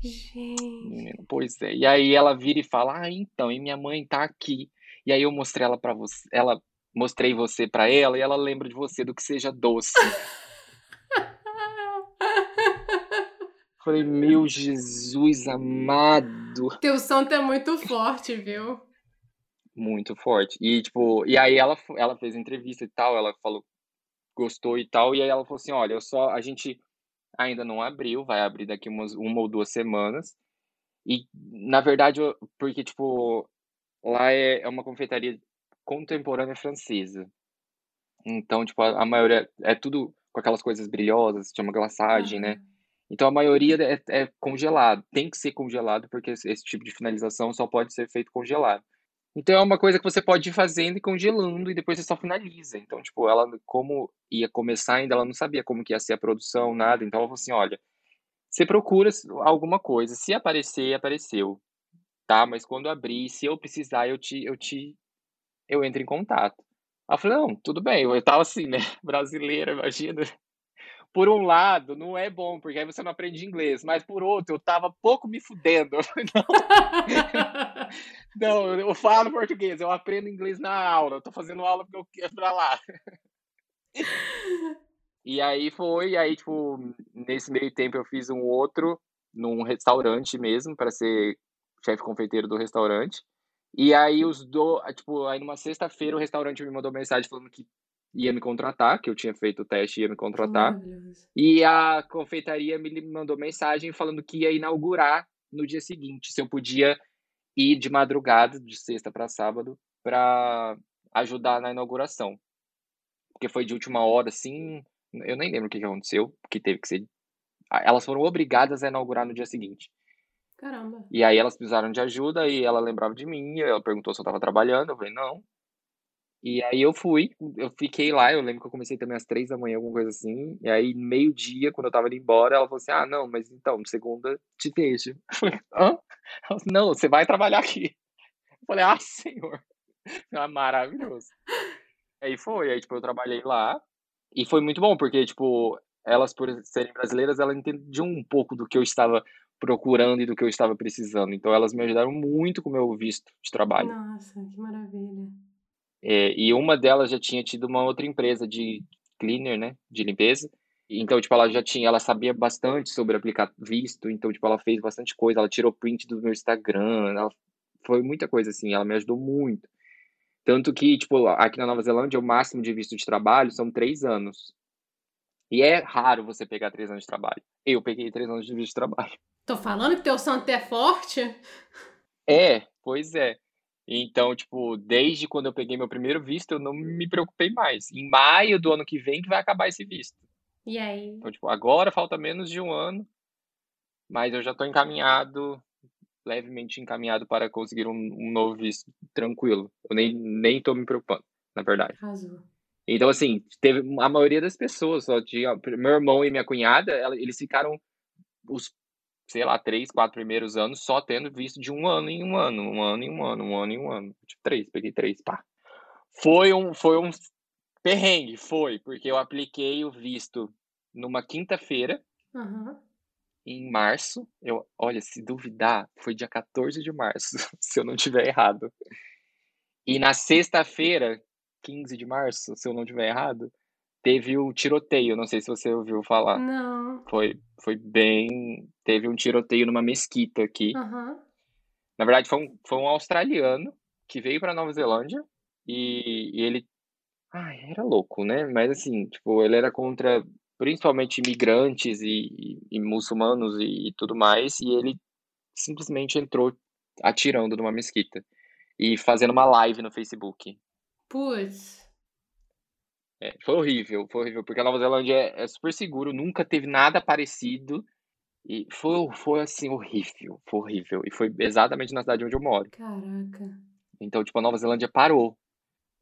gente. Menina, Pois é. E aí ela vira e fala: Ah, então, e minha mãe tá aqui. E aí eu mostrei ela para você, ela mostrei você para ela e ela lembra de você do que seja doce. Falei, meu Jesus amado, Teu santo é muito forte, viu? muito forte. E tipo, e aí ela ela fez entrevista e tal, ela falou gostou e tal. E aí ela falou assim: olha, eu só. A gente ainda não abriu, vai abrir daqui umas, uma ou duas semanas. E, na verdade, eu, porque, tipo, lá é, é uma confeitaria contemporânea francesa. Então, tipo, a, a maioria é tudo com aquelas coisas brilhosas, chama glaçagem, né? Então a maioria é, é, congelado, tem que ser congelado, porque esse, esse, tipo de finalização só pode ser feito congelado. Então é uma coisa que você pode ir fazendo e congelando e depois você só finaliza. Então, tipo, ela, como ia começar ainda, ela não sabia como que ia ser a produção, nada. Então ela falou assim: olha, você procura alguma coisa, se aparecer, apareceu. Tá, mas quando abrir, se eu precisar, eu te, eu te, eu entro em contato. Ela falou, não, tudo bem. Eu tava assim, né? Brasileira, imagina. Por um lado, não é bom, porque aí você não aprende inglês. Mas por outro, eu tava pouco me fudendo. Não. não, eu falo português, eu aprendo inglês na aula. Eu tô fazendo aula porque eu quero pra lá. E aí foi, e aí, tipo, nesse meio tempo eu fiz um outro num restaurante mesmo, para ser chefe confeiteiro do restaurante. E aí os do, tipo, aí numa sexta-feira o restaurante me mandou mensagem falando que ia me contratar, que eu tinha feito o teste e ia me contratar. E a confeitaria me mandou mensagem falando que ia inaugurar no dia seguinte, se eu podia ir de madrugada, de sexta para sábado, para ajudar na inauguração. Porque foi de última hora, assim, eu nem lembro o que aconteceu, que teve que ser. Elas foram obrigadas a inaugurar no dia seguinte. Caramba. E aí elas precisaram de ajuda e ela lembrava de mim, ela perguntou se eu tava trabalhando, eu falei, não. E aí eu fui, eu fiquei lá, eu lembro que eu comecei também às três da manhã, alguma coisa assim, e aí meio-dia, quando eu tava indo embora, ela falou assim, ah, não, mas então, segunda te deixo. Eu falei, hã? Falei, não, você vai trabalhar aqui. Eu falei, ah, senhor. Ah, maravilhoso. Aí foi, aí tipo, eu trabalhei lá, e foi muito bom, porque, tipo, elas por serem brasileiras, elas entendiam um pouco do que eu estava procurando e do que eu estava precisando. Então elas me ajudaram muito com o meu visto de trabalho. Nossa, que maravilha. É, e uma delas já tinha tido uma outra empresa de cleaner, né, de limpeza. Então, tipo, ela já tinha, ela sabia bastante sobre aplicar visto, então, tipo, ela fez bastante coisa, ela tirou print do meu Instagram, ela foi muita coisa assim, ela me ajudou muito. Tanto que, tipo, aqui na Nova Zelândia, o máximo de visto de trabalho são três anos. E é raro você pegar três anos de trabalho. Eu peguei três anos de visto de trabalho. Tô falando que teu santo é forte? É, pois é. Então, tipo, desde quando eu peguei meu primeiro visto, eu não me preocupei mais. Em maio do ano que vem que vai acabar esse visto. E aí? Então, tipo, agora falta menos de um ano, mas eu já tô encaminhado, levemente encaminhado para conseguir um, um novo visto tranquilo. Eu nem, nem tô me preocupando, na verdade. Arrasou. Então, assim, teve a maioria das pessoas, só tinha, meu irmão e minha cunhada, ela, eles ficaram os sei lá, três, quatro primeiros anos só tendo visto de um ano em um ano, um ano em um ano, um ano em um ano. Tipo, três, peguei três, pá. Foi um, foi um perrengue, foi, porque eu apliquei o visto numa quinta-feira, uhum. em março. Eu, olha, se duvidar, foi dia 14 de março, se eu não tiver errado. E na sexta-feira, 15 de março, se eu não tiver errado, teve o tiroteio, não sei se você ouviu falar. Não. Foi, foi bem. Teve um tiroteio numa mesquita aqui. Uhum. Na verdade, foi um, foi um australiano que veio para Nova Zelândia e, e, ele. Ai, era louco, né? Mas assim, tipo, ele era contra principalmente imigrantes e, e, e muçulmanos e, e tudo mais, e ele simplesmente entrou atirando numa mesquita e fazendo uma live no Facebook. Putz. É, foi horrível, foi horrível, porque a Nova Zelândia é, é, super seguro, nunca teve nada parecido. E foi, foi assim, horrível, foi horrível. E foi exatamente na cidade onde eu moro. Caraca. Então, tipo, a Nova Zelândia parou.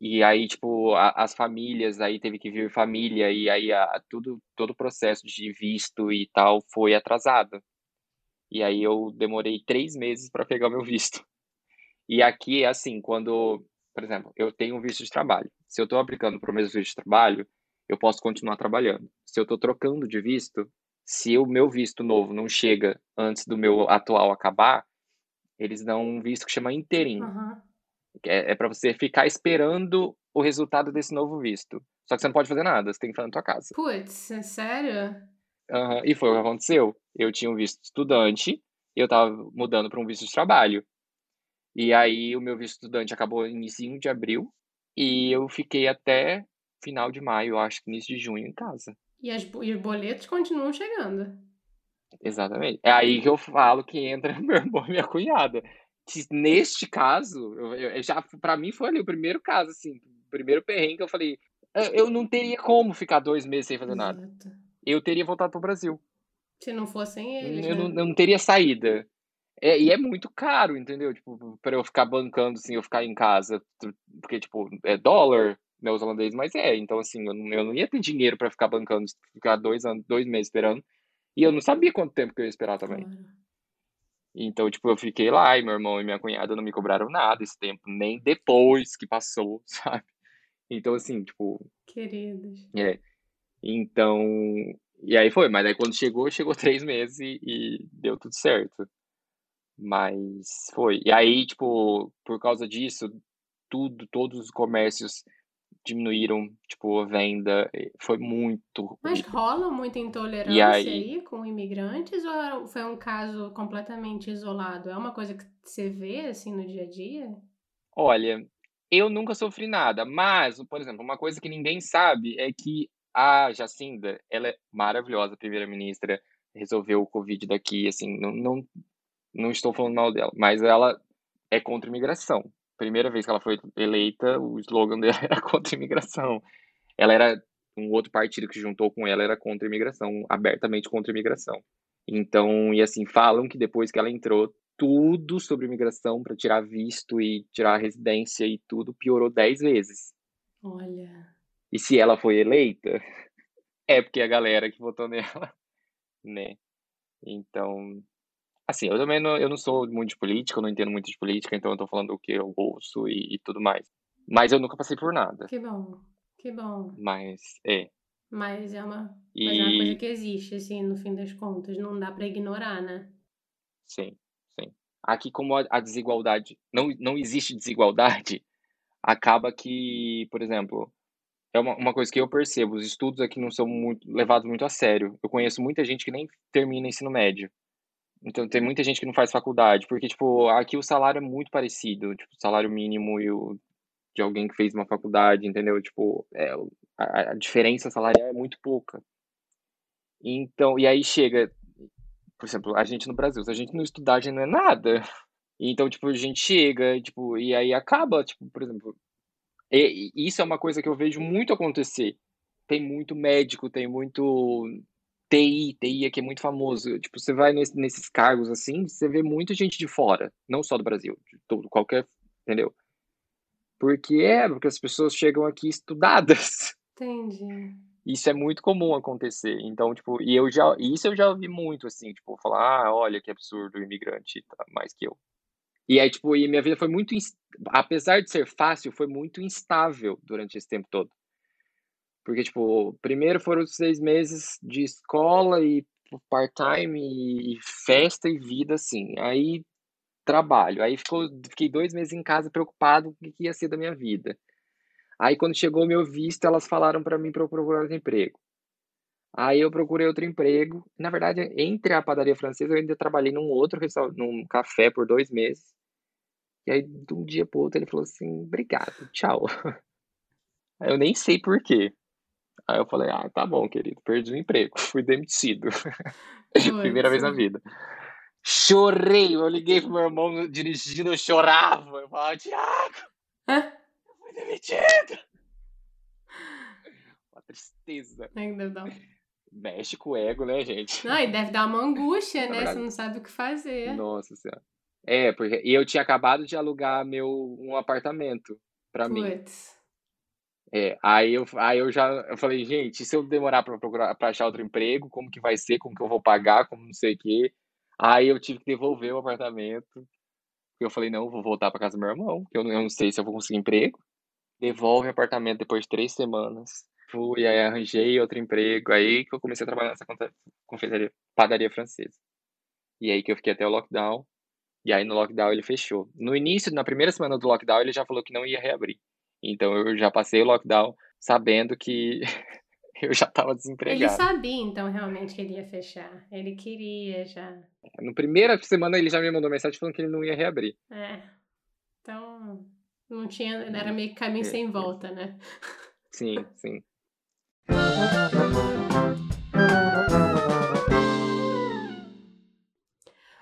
E aí, tipo, a, as famílias, aí teve que vir família, e aí a, tudo, todo o processo de visto e tal foi atrasado. E aí eu demorei três meses para pegar o meu visto. E aqui é assim, quando por exemplo, eu tenho um visto de trabalho. Se eu estou aplicando para o mesmo visto de trabalho, eu posso continuar trabalhando. Se eu estou trocando de visto, se o meu visto novo não chega antes do meu atual acabar, eles dão um visto que chama interim. Uhum. É, é para você ficar esperando o resultado desse novo visto. Só que você não pode fazer nada, você tem que fazer na tua casa. Putz, é sério? Uhum. E foi o que aconteceu. Eu tinha um visto estudante e eu estava mudando para um visto de trabalho. E aí o meu visto estudante acabou em início de abril e eu fiquei até final de maio, acho que início de junho em casa. E, as, e os boletos continuam chegando. Exatamente. É aí que eu falo que entra meu irmão e minha cunhada. Que neste caso, eu, eu, já para mim foi ali o primeiro caso, assim, o primeiro perrengue que eu falei, eu não teria como ficar dois meses sem fazer Exato. nada. Eu teria voltado pro Brasil. Se não fossem eles. Eu, né? não, eu não teria saída. É, e é muito caro, entendeu? Tipo, para eu ficar bancando, assim, eu ficar em casa. Porque, tipo, é dólar neozelandês, mas é. Então, assim, eu não, eu não ia ter dinheiro para ficar bancando, ficar dois, anos, dois meses esperando. E eu não sabia quanto tempo que eu ia esperar também. Então, tipo, eu fiquei lá e meu irmão e minha cunhada não me cobraram nada esse tempo, nem depois que passou, sabe? Então, assim, tipo. Queridos. É. Então. E aí foi, mas aí quando chegou, chegou três meses e, e deu tudo certo. Mas foi. E aí, tipo, por causa disso, tudo, todos os comércios diminuíram, tipo, a venda. Foi muito. Mas rola muita intolerância aí... aí... com imigrantes ou foi um caso completamente isolado? É uma coisa que você vê, assim, no dia a dia? Olha, eu nunca sofri nada, mas, por exemplo, uma coisa que ninguém sabe é que a Jacinda, ela é maravilhosa, primeira-ministra, resolveu o Covid daqui, assim, não, não, não estou falando mal dela, mas ela é contra imigração. Primeira vez que ela foi eleita, o slogan dela era contra imigração. Ela era um outro partido que juntou com ela era contra imigração, abertamente contra imigração. Então, e assim, falam que depois que ela entrou, tudo sobre imigração para tirar visto e tirar residência e tudo piorou dez vezes. Olha. E se ela foi eleita, é porque a galera que votou nela, né? Então, Assim, eu também não, eu não sou muito de política, eu não entendo muito de política, então eu tô falando o que eu ouço e, e tudo mais. Mas eu nunca passei por nada. Que bom, que bom. Mas, é. Mas é uma, e... mas é uma coisa que existe, assim, no fim das contas. Não dá para ignorar, né? Sim, sim. Aqui, como a, a desigualdade, não, não existe desigualdade, acaba que, por exemplo, é uma, uma coisa que eu percebo, os estudos aqui não são muito, levados muito a sério. Eu conheço muita gente que nem termina ensino médio. Então tem muita gente que não faz faculdade, porque, tipo, aqui o salário é muito parecido, tipo, o salário mínimo e o de alguém que fez uma faculdade, entendeu? Tipo, é, a, a diferença salarial é muito pouca. Então, e aí chega, por exemplo, a gente no Brasil, se a gente não estudar, a gente não é nada. Então, tipo, a gente chega, tipo, e aí acaba, tipo, por exemplo, e, e isso é uma coisa que eu vejo muito acontecer. Tem muito médico, tem muito TI, TI aqui é muito famoso. Tipo, você vai nesse, nesses cargos assim, você vê muita gente de fora, não só do Brasil, de todo, qualquer, entendeu? Porque é, porque as pessoas chegam aqui estudadas. Entendi. Isso é muito comum acontecer. Então, tipo, e eu já, isso eu já ouvi muito assim, tipo, falar, ah, olha que absurdo o imigrante tá mais que eu. E aí, tipo, e minha vida foi muito, apesar de ser fácil, foi muito instável durante esse tempo todo. Porque, tipo, primeiro foram seis meses de escola e part-time e festa e vida, assim. Aí, trabalho. Aí ficou, fiquei dois meses em casa preocupado com o que ia ser da minha vida. Aí, quando chegou o meu visto, elas falaram para mim para eu procurar outro emprego. Aí eu procurei outro emprego. Na verdade, entre a padaria francesa, eu ainda trabalhei num outro num café por dois meses. E aí, de um dia pro outro, ele falou assim: obrigado, tchau. Eu nem sei por quê. Aí eu falei, ah, tá bom, querido, perdi o emprego, fui demitido. Primeira vez na vida. Chorei, eu liguei pro meu irmão dirigindo, eu chorava. Eu falava, Tiago, eu fui demitido. Uma tristeza. É deve dar... Mexe com o ego, né, gente? Não, e deve dar uma angústia, né? Você não sabe o que fazer. Nossa Senhora. É, porque eu tinha acabado de alugar meu um apartamento para mim. É, aí eu, aí eu já eu falei, gente, se eu demorar para procurar para achar outro emprego, como que vai ser, como que eu vou pagar, como não sei o quê. Aí eu tive que devolver o apartamento. Eu falei, não, eu vou voltar para casa do meu irmão, que eu, eu não sei se eu vou conseguir emprego. Devolve o apartamento depois de três semanas. Fui, aí arranjei outro emprego, aí que eu comecei a trabalhar nessa confeitaria, padaria francesa. E aí que eu fiquei até o lockdown. E aí no lockdown ele fechou. No início, na primeira semana do lockdown, ele já falou que não ia reabrir. Então eu já passei o lockdown sabendo que eu já estava desempregado. Ele sabia, então, realmente que ele ia fechar. Ele queria já. No primeira semana ele já me mandou mensagem falando que ele não ia reabrir. É. Então, não tinha. Era meio caminho é, sem é. volta, né? Sim, sim.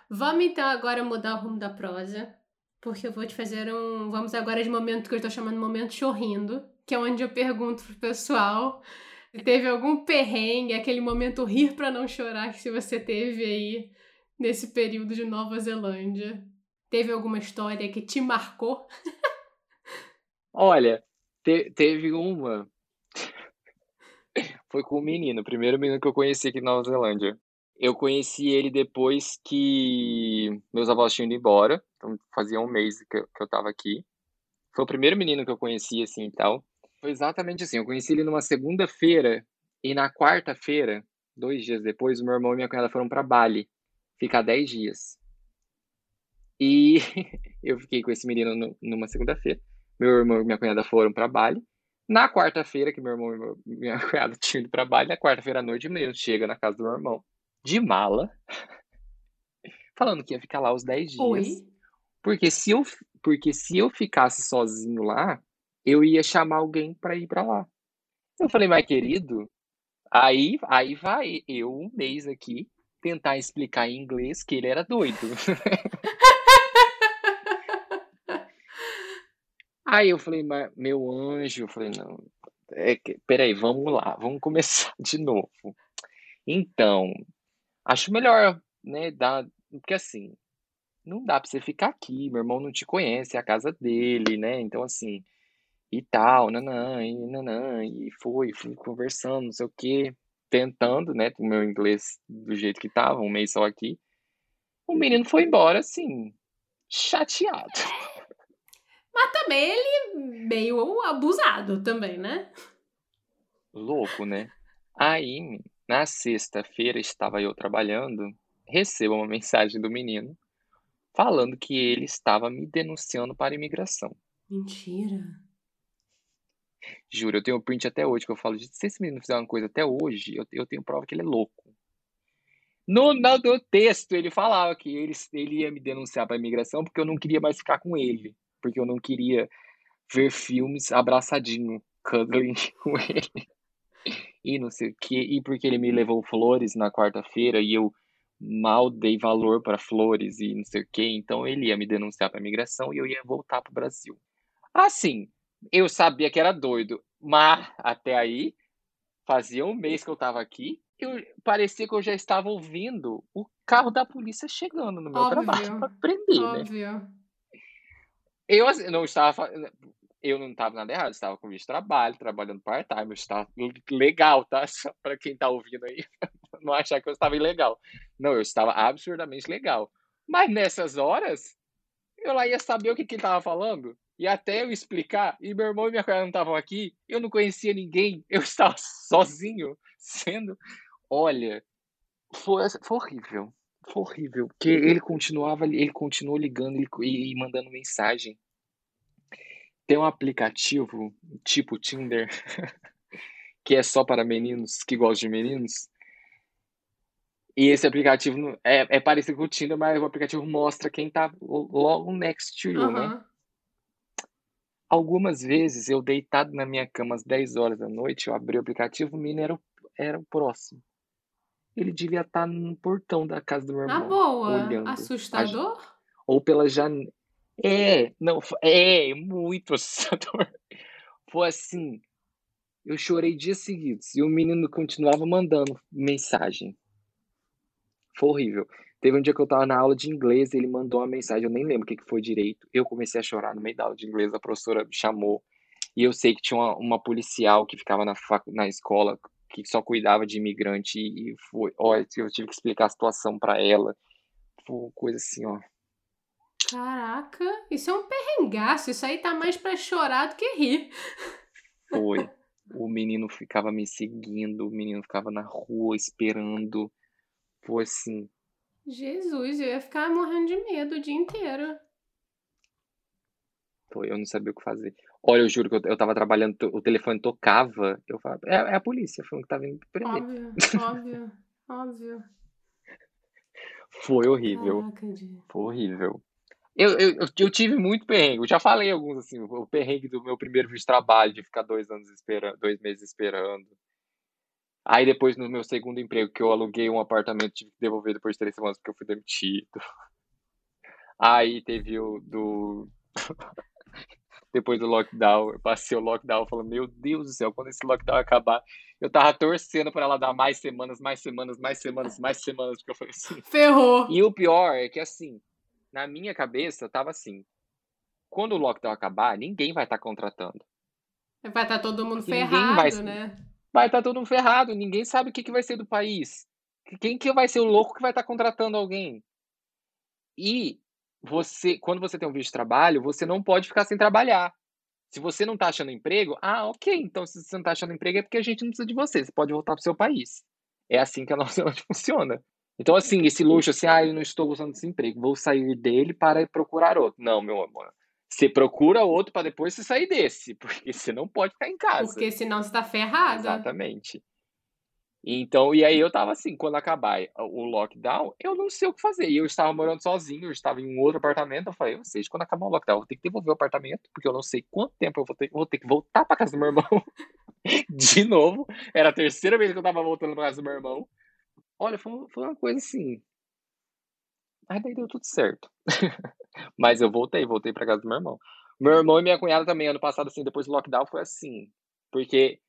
Vamos então agora mudar o rumo da prosa, porque eu vou te fazer um. Vamos agora de momento que eu estou chamando de momento chorrindo, que é onde eu pergunto pro pessoal se teve algum perrengue, aquele momento rir para não chorar que se você teve aí nesse período de Nova Zelândia. Teve alguma história que te marcou? Olha, te- teve uma. Foi com o menino, o primeiro menino que eu conheci aqui na Nova Zelândia. Eu conheci ele depois que meus avós tinham ido embora, então fazia um mês que eu, que eu tava aqui. Foi o primeiro menino que eu conheci, assim, e tal. Foi exatamente assim, eu conheci ele numa segunda-feira, e na quarta-feira, dois dias depois, o meu irmão e minha cunhada foram pra Bali, ficar dez dias. E eu fiquei com esse menino no- numa segunda-feira. Meu irmão e minha cunhada foram pra Bali. Na quarta-feira, que meu irmão e minha cunhada tinham ido pra Bali, na quarta-feira à noite, o menino chega na casa do meu irmão, de mala, falando que ia ficar lá os 10 dias. Oi? Porque se eu, porque se eu ficasse sozinho lá, eu ia chamar alguém pra ir pra lá. Eu falei, mas querido, aí, aí vai eu um mês aqui tentar explicar em inglês que ele era doido. Aí eu falei, mas meu anjo, eu falei, não, é peraí, vamos lá, vamos começar de novo. Então, acho melhor, né, dar, porque assim, não dá pra você ficar aqui, meu irmão não te conhece, é a casa dele, né, então assim, e tal, nanã, e nanã, e foi, fui conversando, não sei o quê, tentando, né, o meu inglês do jeito que tava, um mês só aqui. O menino foi embora, assim, chateado. Mas também ele meio abusado também, né? Louco, né? Aí, na sexta-feira, estava eu trabalhando, recebo uma mensagem do menino falando que ele estava me denunciando para a imigração. Mentira. Juro, eu tenho o print até hoje que eu falo, se esse menino fizer uma coisa até hoje, eu, eu tenho prova que ele é louco. No, no, no texto, ele falava que ele, ele ia me denunciar para a imigração porque eu não queria mais ficar com ele. Porque eu não queria ver filmes abraçadinho, cuddling com ele. E não sei o que. E porque ele me levou flores na quarta-feira e eu mal dei valor para flores e não sei o que. Então ele ia me denunciar para imigração e eu ia voltar para o Brasil. Assim, eu sabia que era doido, mas até aí, fazia um mês que eu estava aqui, eu parecia que eu já estava ouvindo o carro da polícia chegando no meu Óbvio. trabalho para prender, né? Óbvio. Eu assim, não estava, eu não estava nada errado, estava com visto de trabalho, trabalhando part-time, estava legal, tá? Só para quem tá ouvindo aí, não achar que eu estava ilegal. Não, eu estava absurdamente legal. Mas nessas horas, eu lá ia saber o que, que ele estava falando. E até eu explicar, e meu irmão e minha cunhada não estavam aqui, eu não conhecia ninguém, eu estava sozinho, sendo. Olha, foi, foi horrível. Foi horrível. Porque ele continuava, ele continuou ligando e, e mandando mensagem. Tem um aplicativo tipo Tinder, que é só para meninos que gostam de meninos. E esse aplicativo é, é parecido com o Tinder, mas o aplicativo mostra quem tá logo next to you, né? Aham. Algumas vezes eu deitado na minha cama às 10 horas da noite, eu abri o aplicativo, o menino era o, era o próximo. Ele devia estar no portão da casa do meu Na irmão, boa. olhando. a- Assustador? ou pela janela. É, não, é muito assustador. Foi assim, eu chorei dias seguidos e o menino continuava mandando mensagem. Foi horrível. Teve um dia que eu tava na aula de inglês, ele mandou uma mensagem, eu nem lembro o que que foi direito. Eu comecei a chorar no meio da aula de inglês, a professora me chamou. E eu sei que tinha uma, uma policial que ficava na, na escola, que só cuidava de imigrante, e foi, ó, eu tive que explicar a situação pra ela. Foi coisa assim, ó. Caraca, isso é um perrengaço. Isso aí tá mais pra chorar do que rir. Foi. O menino ficava me seguindo, o menino ficava na rua esperando. Foi assim. Jesus, eu ia ficar morrendo de medo o dia inteiro. Foi, eu não sabia o que fazer. Olha, eu juro que eu, eu tava trabalhando, o telefone tocava, eu falava, é, é a polícia falando que tá vindo prender. Óbvio, óbvio, óbvio. Foi horrível, Caraca, foi horrível. Eu, eu, eu tive muito perrengue. Eu já falei alguns, assim, o perrengue do meu primeiro visto de trabalho, de ficar dois anos esperando, dois meses esperando. Aí depois, no meu segundo emprego, que eu aluguei um apartamento, tive que devolver depois de três semanas porque eu fui demitido. Aí teve o do. depois do lockdown, eu passei o lockdown falando, meu Deus do céu, quando esse lockdown acabar, eu tava torcendo para ela dar mais semanas, mais semanas, mais semanas, mais semanas, porque eu falei assim. Ferrou! E o pior é que assim, na minha cabeça, tava assim: quando o lockdown acabar, ninguém vai estar tá contratando. Vai estar tá todo mundo ferrado, vai, né? Vai estar tá todo mundo ferrado, ninguém sabe o que, que vai ser do país. Quem que vai ser o louco que vai estar tá contratando alguém? E você, quando você tem um visto de trabalho, você não pode ficar sem trabalhar. Se você não está achando emprego, ah, ok, então se você não está achando emprego é porque a gente não precisa de você, você pode voltar para o seu país. É assim que a nossa funciona. Então, assim, esse luxo, assim, ah, eu não estou gostando desse emprego, vou sair dele para procurar outro. Não, meu amor. Você procura outro para depois você sair desse, porque você não pode ficar em casa. Porque senão você está ferrado. Exatamente. Então, e aí eu tava assim, quando acabar o lockdown, eu não sei o que fazer. E eu estava morando sozinho, eu estava em um outro apartamento. Eu falei, ou seja, quando acabar o lockdown, eu vou ter que devolver o apartamento, porque eu não sei quanto tempo eu vou ter, vou ter que voltar para casa do meu irmão de novo. Era a terceira vez que eu tava voltando para casa do meu irmão. Olha, foi, foi uma coisa assim. Aí daí deu tudo certo. Mas eu voltei, voltei para casa do meu irmão. Meu irmão e minha cunhada também, ano passado, assim, depois do lockdown, foi assim. Porque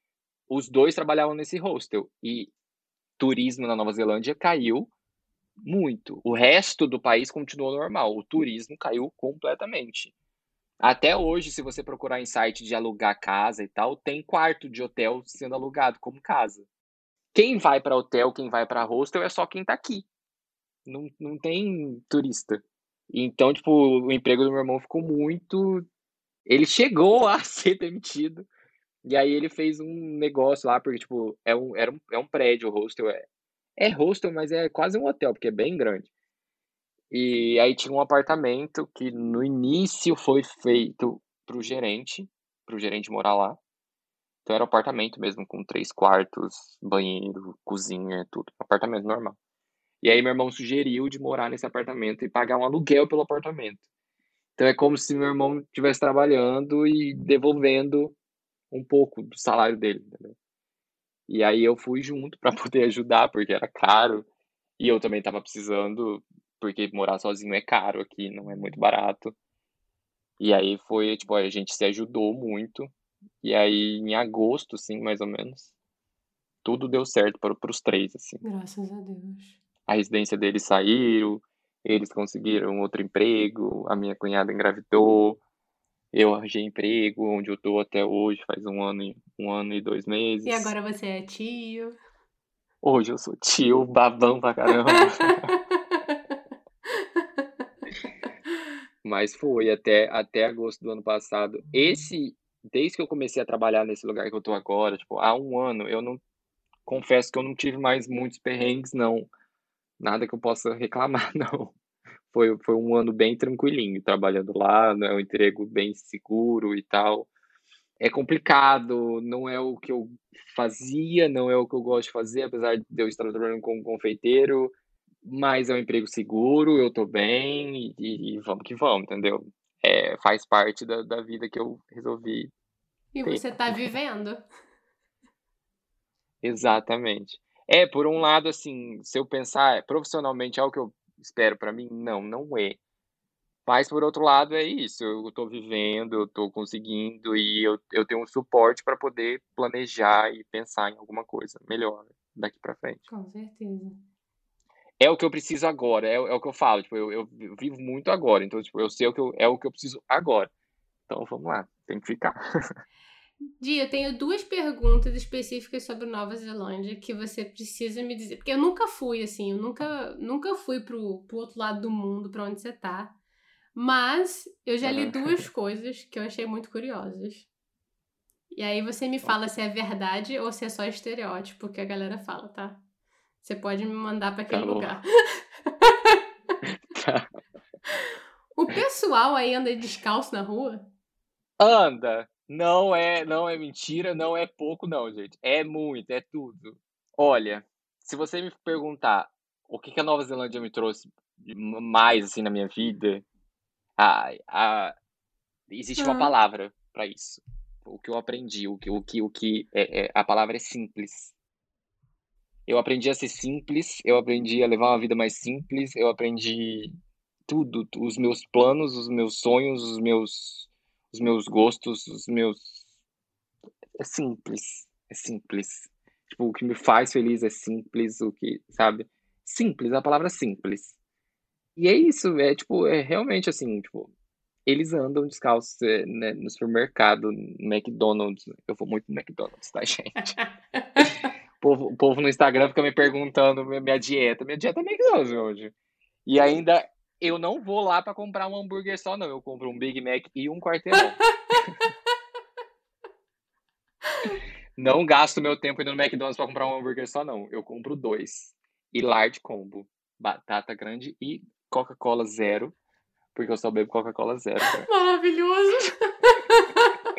os dois trabalhavam nesse hostel. E turismo na Nova Zelândia caiu muito. O resto do país continuou normal. O turismo caiu completamente. Até hoje, se você procurar em site de alugar casa e tal, tem quarto de hotel sendo alugado como casa. Quem vai para hotel, quem vai para hostel é só quem tá aqui. Não, não tem turista. Então, tipo, o emprego do meu irmão ficou muito. Ele chegou a ser demitido. E aí ele fez um negócio lá, porque, tipo, é um, era um, é um prédio, o hostel é. É hostel, mas é quase um hotel, porque é bem grande. E aí tinha um apartamento que no início foi feito pro gerente, pro gerente morar lá. Então era um apartamento mesmo, com três quartos, banheiro, cozinha, tudo. Apartamento normal. E aí meu irmão sugeriu de morar nesse apartamento e pagar um aluguel pelo apartamento. Então é como se meu irmão estivesse trabalhando e devolvendo um pouco do salário dele, entendeu? E aí eu fui junto para poder ajudar, porque era caro. E eu também estava precisando, porque morar sozinho é caro aqui, não é muito barato. E aí foi, tipo, a gente se ajudou muito. E aí, em agosto, assim, mais ou menos, tudo deu certo para, para os três, assim. Graças a Deus. A residência deles saiu, eles conseguiram outro emprego, a minha cunhada engravidou, eu arranjei emprego, onde eu tô até hoje, faz um ano, e, um ano e dois meses. E agora você é tio? Hoje eu sou tio, babão pra caramba. Mas foi até, até agosto do ano passado. Esse desde que eu comecei a trabalhar nesse lugar que eu tô agora, tipo, há um ano, eu não confesso que eu não tive mais muitos perrengues, não. Nada que eu possa reclamar, não. Foi, foi um ano bem tranquilinho, trabalhando lá, é um emprego bem seguro e tal. É complicado, não é o que eu fazia, não é o que eu gosto de fazer, apesar de eu estar trabalhando como confeiteiro, mas é um emprego seguro, eu tô bem e, e vamos que vamos, entendeu? É, faz parte da, da vida que eu resolvi. E ter. você está vivendo. Exatamente. É, por um lado, assim, se eu pensar é, profissionalmente é o que eu espero para mim, não, não é. Mas, por outro lado, é isso. Eu estou vivendo, eu estou conseguindo e eu, eu tenho um suporte para poder planejar e pensar em alguma coisa melhor daqui para frente. Com certeza é o que eu preciso agora, é, é o que eu falo, tipo, eu, eu, vivo muito agora, então, tipo, eu sei o que eu, é o que eu preciso agora. Então, vamos lá, tem que ficar. Dia, eu tenho duas perguntas específicas sobre Nova Zelândia que você precisa me dizer, porque eu nunca fui, assim, eu nunca, nunca fui pro, pro outro lado do mundo, para onde você tá, mas eu já li duas coisas que eu achei muito curiosas. E aí você me fala se é verdade ou se é só estereótipo que a galera fala, tá? Você pode me mandar para aquele tá lugar. tá. O pessoal aí anda descalço na rua? Anda. Não é, não é mentira, não é pouco não, gente. É muito, é tudo. Olha, se você me perguntar o que, que a Nova Zelândia me trouxe mais assim na minha vida, Ah, ah, existe uma palavra para isso. O que eu aprendi, o que, o que, o que é, é- a palavra é simples. Eu aprendi a ser simples, eu aprendi a levar uma vida mais simples, eu aprendi tudo, tu- os meus planos, os meus sonhos, os meus, os meus gostos, os meus. É simples, é simples. Tipo, o que me faz feliz é simples, o que, sabe? Simples, a palavra simples. E é isso, é tipo, é realmente assim, tipo, eles andam descalços é, né, no supermercado, no McDonald's. Eu vou muito no McDonald's, tá, gente? O povo, o povo no Instagram fica me perguntando minha, dieta. Minha dieta é McDonald's hoje. E ainda eu não vou lá pra comprar um hambúrguer só, não. Eu compro um Big Mac e um quarteirão. Não gasto meu tempo indo no McDonald's pra comprar um hambúrguer só, não. Eu compro dois. E large combo. Batata grande e Coca-Cola zero. Porque eu só bebo Coca-Cola zero. cara. Maravilhoso.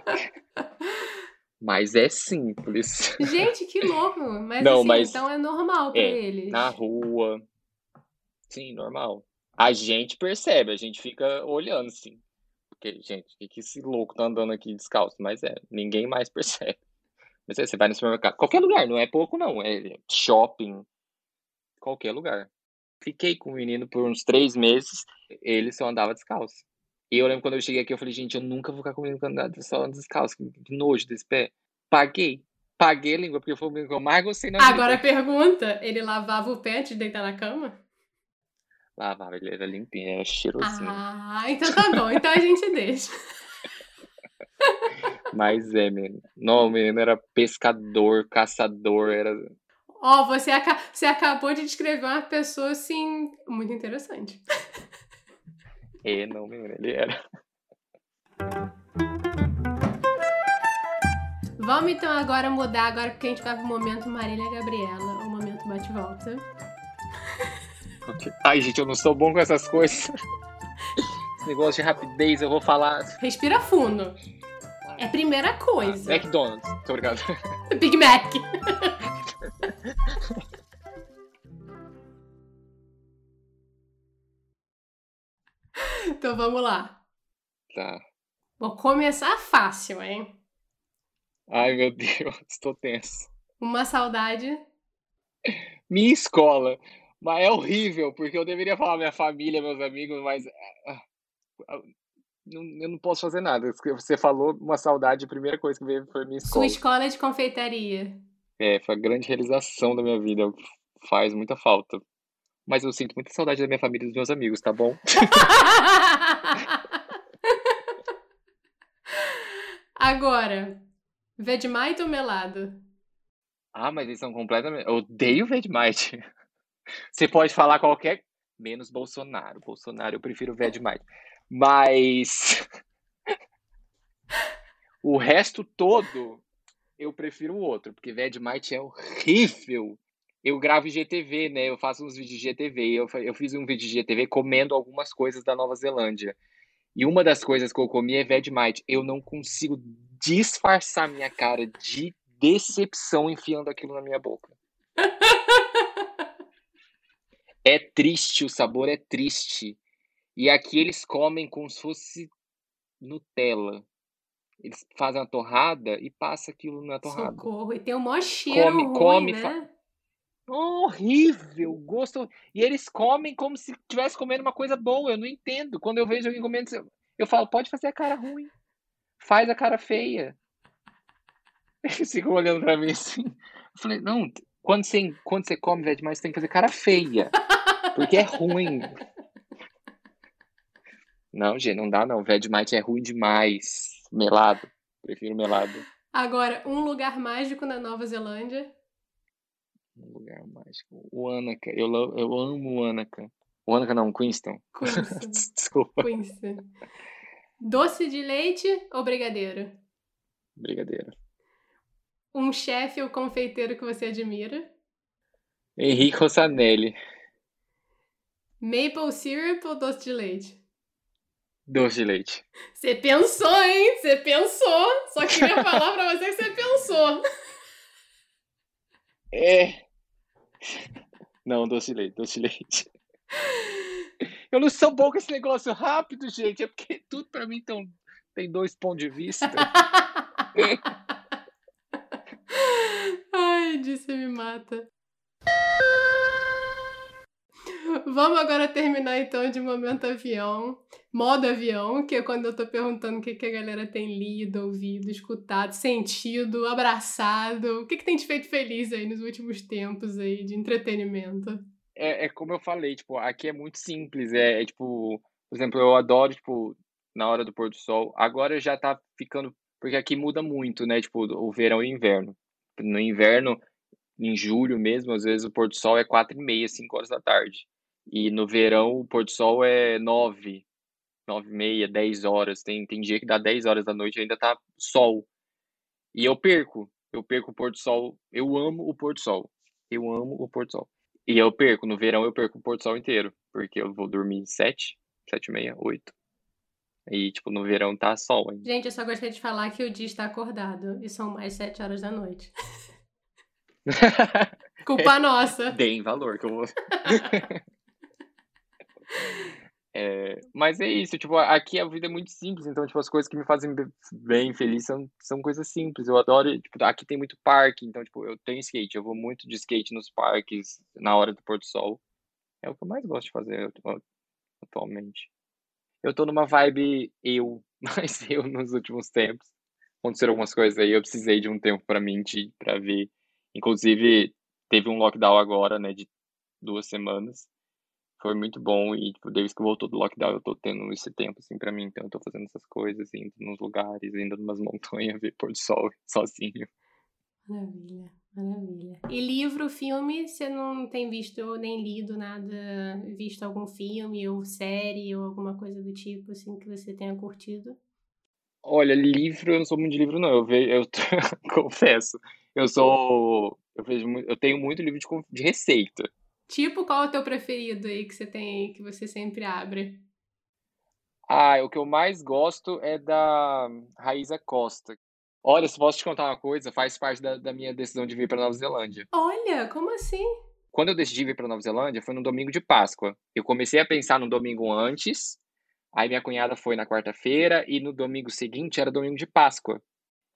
Mas é simples. Gente, que louco. Mas Não, assim, mas- então é normal pra É, eles. Na rua. Sim, normal. A gente percebe, a gente fica olhando, assim. Porque, gente, o que, que esse louco tá andando aqui descalço? Mas é, ninguém mais percebe. Mas é, você vai no supermercado, qualquer lugar, não é pouco, não. É shopping, qualquer lugar. Fiquei com o menino por uns três meses, ele só andava descalço. E eu lembro quando eu cheguei aqui, eu falei, gente, eu nunca vou ficar com o menino que anda só descalço. Que nojo desse pé. Paguei. Paguei a língua, porque foi o menino que eu mais gostei na vida. Agora a pergunta: ele lavava o pé de deitar na cama? Lavava, ele era limpinho, era cheirosinho. Ah, então tá bom. Então a gente deixa. Mas é, menino. Não, o menino era pescador, caçador, era. Ó, você, aca- você acabou de descrever uma pessoa assim, muito interessante. É, não, ele era. Vamos então agora mudar agora porque a gente vai pro momento Marília Gabriela, o momento bate-volta. Ai, gente, eu não sou bom com essas coisas. Esse negócio de rapidez, eu vou falar. Respira fundo. É a primeira coisa. McDonald's, tô obrigado. Big Mac. então vamos lá. Tá. Vou começar fácil, hein? Ai, meu Deus, estou tenso. Uma saudade. Minha escola. Mas é horrível, porque eu deveria falar minha família, meus amigos, mas. ah, ah, eu não posso fazer nada. Você falou uma saudade, a primeira coisa que veio foi minha Sua escola. escola de confeitaria. É, foi a grande realização da minha vida. Faz muita falta. Mas eu sinto muita saudade da minha família e dos meus amigos, tá bom? Agora, Vegemite ou melado? Ah, mas eles são completamente. Eu odeio Vegemite. Você pode falar qualquer. Menos Bolsonaro. Bolsonaro, eu prefiro Vegemite. Mas. O resto todo, eu prefiro o outro, porque Vegemite é horrível. Eu gravo IGTV, né? Eu faço uns vídeos de IGTV. Eu, eu fiz um vídeo de IGTV comendo algumas coisas da Nova Zelândia. E uma das coisas que eu comi é Vegemite. Eu não consigo disfarçar minha cara de decepção enfiando aquilo na minha boca. É triste, o sabor é triste. E aqui eles comem como se fosse Nutella. Eles fazem a torrada e passa aquilo na torrada. Socorro. E tem um maior cheiro Come- ruim, come, né? Horrível, gosto. E eles comem como se estivesse comendo uma coisa boa. Eu não entendo. Quando eu vejo alguém comendo, eu- falo, pode fazer a cara ruim. Faz a cara feia. Eles ficam olhando pra mim assim. Eu falei, não, quando você, quando você come, velho, demais, você tem que fazer cara feia. Porque é ruim. Não, gente, não dá não. Vegemite é ruim demais. Melado. Prefiro melado. Agora, um lugar mágico na Nova Zelândia. Um lugar mágico. O Anaka. Eu, eu amo o Anaka. O Anaka não, Queenston. Queenstown. Desculpa. Queenstown. Doce de leite ou brigadeiro? Brigadeiro. Um chefe ou confeiteiro que você admira? Henrique Rossanelli. Maple syrup ou doce de leite? Doce de leite. Você pensou, hein? Você pensou. Só queria falar pra você que você pensou. É. Não, doce de leite, doce de leite. Eu não sou bom com esse negócio rápido, gente. É porque tudo pra mim tão, tem dois pontos de vista. Ai, disse me mata. Vamos agora terminar então de momento avião, modo avião, que é quando eu tô perguntando o que, que a galera tem lido, ouvido, escutado, sentido, abraçado. O que, que tem te feito feliz aí nos últimos tempos aí de entretenimento? É, é como eu falei, tipo, aqui é muito simples. É, é tipo, por exemplo, eu adoro, tipo, na hora do pôr do sol. Agora já tá ficando. Porque aqui muda muito, né? Tipo, o verão e o inverno. No inverno, em julho mesmo, às vezes o pôr do sol é quatro e meia, cinco horas da tarde. E no verão o pôr do sol é nove, nove e meia, dez horas. Tem, tem dia que dá dez horas da noite e ainda tá sol. E eu perco. Eu perco o pôr do sol. Eu amo o pôr do sol. Eu amo o pôr do sol. E eu perco. No verão eu perco o pôr do sol inteiro. Porque eu vou dormir sete, sete e meia, oito. E, tipo, no verão tá sol ainda. Gente, eu só gostaria de falar que o dia está acordado. E são mais sete horas da noite. Culpa nossa. Deem valor que eu vou. É, mas é isso, tipo, aqui a vida é muito simples, então, tipo, as coisas que me fazem bem feliz são, são coisas simples. Eu adoro, tipo, aqui tem muito parque, então, tipo, eu tenho skate, eu vou muito de skate nos parques na hora do pôr do sol. É o que eu mais gosto de fazer atualmente. Eu tô numa vibe eu, mas eu nos últimos tempos. Aconteceram algumas coisas aí, eu precisei de um tempo para mentir, para ver. Inclusive, teve um lockdown agora, né, de duas semanas foi muito bom e, tipo, desde que voltou do lockdown eu tô tendo esse tempo, assim, pra mim. Então eu tô fazendo essas coisas, indo nos lugares, indo numas montanhas, ver pôr do sol sozinho. Maravilha, maravilha. E livro, filme, você não tem visto nem lido nada, visto algum filme ou série ou alguma coisa do tipo, assim, que você tenha curtido? Olha, livro, eu não sou muito de livro, não. Eu vejo, eu confesso, eu sou, eu vejo, eu tenho muito livro de, de receita. Tipo, qual é o teu preferido aí que você tem, que você sempre abre? Ah, o que eu mais gosto é da Raíza Costa. Olha, se posso te contar uma coisa, faz parte da, da minha decisão de vir para Nova Zelândia. Olha, como assim? Quando eu decidi vir para Nova Zelândia, foi no domingo de Páscoa. Eu comecei a pensar no domingo antes, aí minha cunhada foi na quarta-feira, e no domingo seguinte era domingo de Páscoa.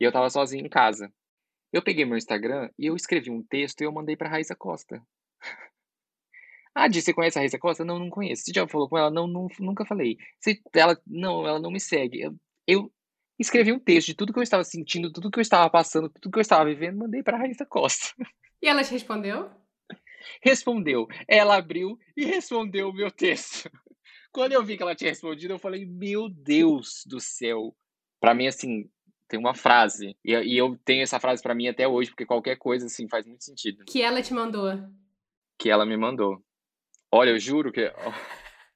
E eu tava sozinho em casa. Eu peguei meu Instagram e eu escrevi um texto e eu mandei para Raíza Costa. Ah, Di, você conhece a Raíssa Costa? Não, não conheço. Você já falou com ela? Não, não nunca falei. Você, ela, não, ela não me segue. Eu, eu, escrevi um texto de tudo que eu estava sentindo, tudo que eu estava passando, tudo que eu estava vivendo, mandei para a Raíssa Costa. E ela te respondeu? Respondeu. Ela abriu e respondeu o meu texto. Quando eu vi que ela tinha respondido, eu falei, meu Deus do céu. Para mim, assim, tem uma frase. E, e eu tenho essa frase para mim até hoje, porque qualquer coisa, assim, faz muito sentido. Que ela te mandou? Que ela me mandou. Olha, eu juro que.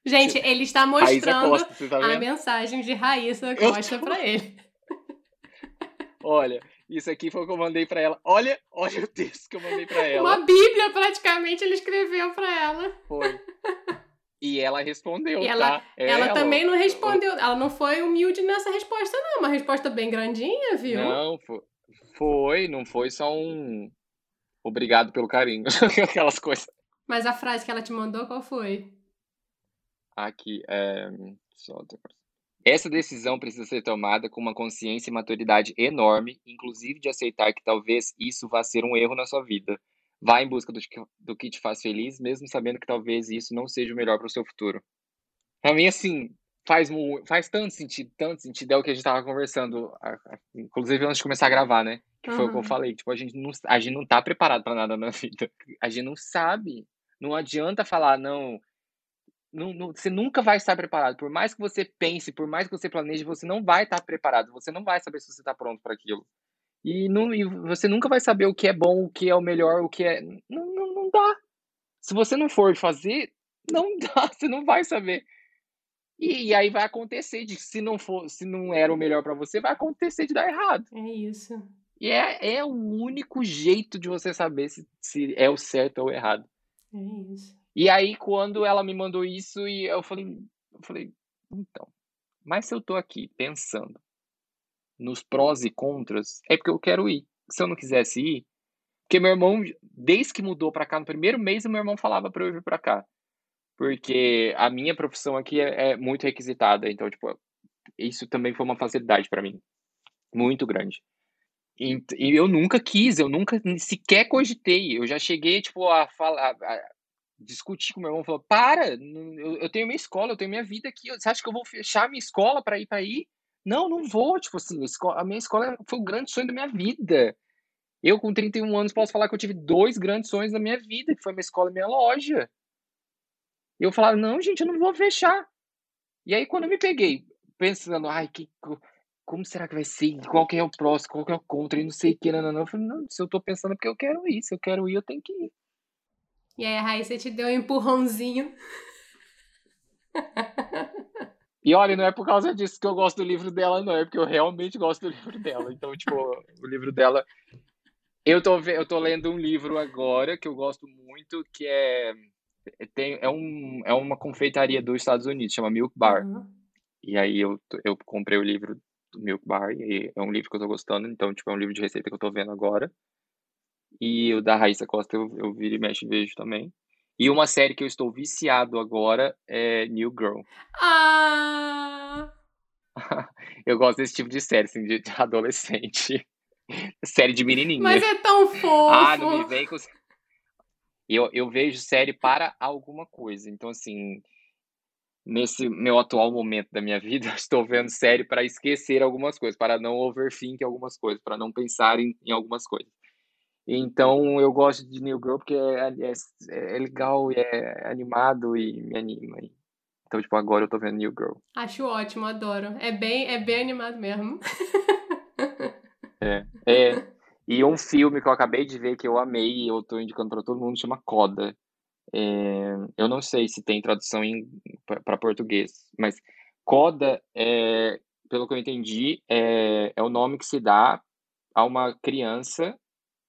Gente, ele está mostrando Costa, tá a mensagem de Raíssa Costa tô... para ele. Olha, isso aqui foi o que eu mandei para ela. Olha, olha o texto que eu mandei para ela. Uma bíblia, praticamente, ele escreveu para ela. Foi. E ela respondeu, e ela, tá? Ela, ela também não respondeu. Ela não foi humilde nessa resposta, não. Uma resposta bem grandinha, viu? Não, foi. Foi, não foi só um. Obrigado pelo carinho. Aquelas coisas. Mas a frase que ela te mandou, qual foi? Aqui, é... Essa decisão precisa ser tomada com uma consciência e maturidade enorme, inclusive de aceitar que talvez isso vá ser um erro na sua vida. Vá em busca do, do que te faz feliz, mesmo sabendo que talvez isso não seja o melhor para o seu futuro. Pra mim, assim, faz, faz tanto sentido, tanto sentido. É o que a gente tava conversando, inclusive antes de começar a gravar, né? Que foi uhum. o que eu falei. Tipo, a gente não, a gente não tá preparado para nada na vida. A gente não sabe. Não adianta falar, não, não, não, Você nunca vai estar preparado. Por mais que você pense, por mais que você planeje, você não vai estar preparado. Você não vai saber se você está pronto para aquilo. E, não, e você nunca vai saber o que é bom, o que é o melhor, o que é. Não, não, não dá. Se você não for fazer, não dá. Você não vai saber. E, e, aí vai acontecer de se não for, se não era o melhor para você, vai acontecer de dar errado. É isso. E é, é o único jeito de você saber se, se é o certo ou o errado. É isso. E aí, quando ela me mandou isso, e eu falei, eu falei, então, mas se eu tô aqui pensando nos prós e contras, é porque eu quero ir. Se eu não quisesse ir, porque meu irmão, desde que mudou pra cá, no primeiro mês, meu irmão falava pra eu vir pra cá. porque a minha profissão aqui é, é muito requisitada, então, tipo, isso também foi uma facilidade para mim, muito grande. E, e, eu nunca quis, eu nunca sequer cogitei. Eu já cheguei, tipo, a falar, a discutir com meu irmão, falou, para, eu, eu, tenho minha escola, eu tenho minha vida aqui, você acha que eu vou fechar minha escola para ir para aí? Não, não vou, tipo assim, a, minha escola foi o grande sonho da minha vida. Eu, com 31 anos, posso falar que eu tive dois grandes sonhos na minha vida, que foi minha escola e minha loja. E eu falava, não, gente, eu não vou fechar. E aí, quando eu me peguei pensando, ai, que, como será que vai ser? Qual que é o próximo? Qual que é o contra? E não sei o que, não, não, não. Eu falei, não, se eu tô pensando é porque eu quero ir. Se eu quero ir, eu tenho que ir. E aí a Raíssa te deu um empurrãozinho. E olha, não é por causa disso que eu gosto do livro dela, não. É porque eu realmente gosto do livro dela. Então, tipo, o livro dela... Eu tô, eu tô lendo um livro agora que eu gosto muito, que é... Tem, é, um, é uma confeitaria dos Estados Unidos, chama Milk Bar. Uhum. E aí eu, eu comprei o livro do Milk Bar, e é um livro que eu tô gostando, então, tipo, é um livro de receita que eu tô vendo agora. E o da Raíssa Costa eu, eu viro e mexe e vejo também. E uma série que eu estou viciado agora é New Girl. Ah! eu gosto desse tipo de série, assim, de adolescente. série de menininha. Mas é tão fofo! Ah, não me vem com... Eu, eu vejo série para alguma coisa. Então, assim, nesse meu atual momento da minha vida, estou vendo série para esquecer algumas coisas, para não overthink algumas coisas, para não pensar em, em algumas coisas. Então eu gosto de New Girl porque é, é, é legal e é animado e me anima. Então, tipo, agora eu tô vendo New Girl. Acho ótimo, adoro. É bem, é bem animado mesmo. é, é. E um filme que eu acabei de ver que eu amei e eu tô indicando para todo mundo chama Coda. É, eu não sei se tem tradução para português, mas Coda, é, pelo que eu entendi, é, é o nome que se dá a uma criança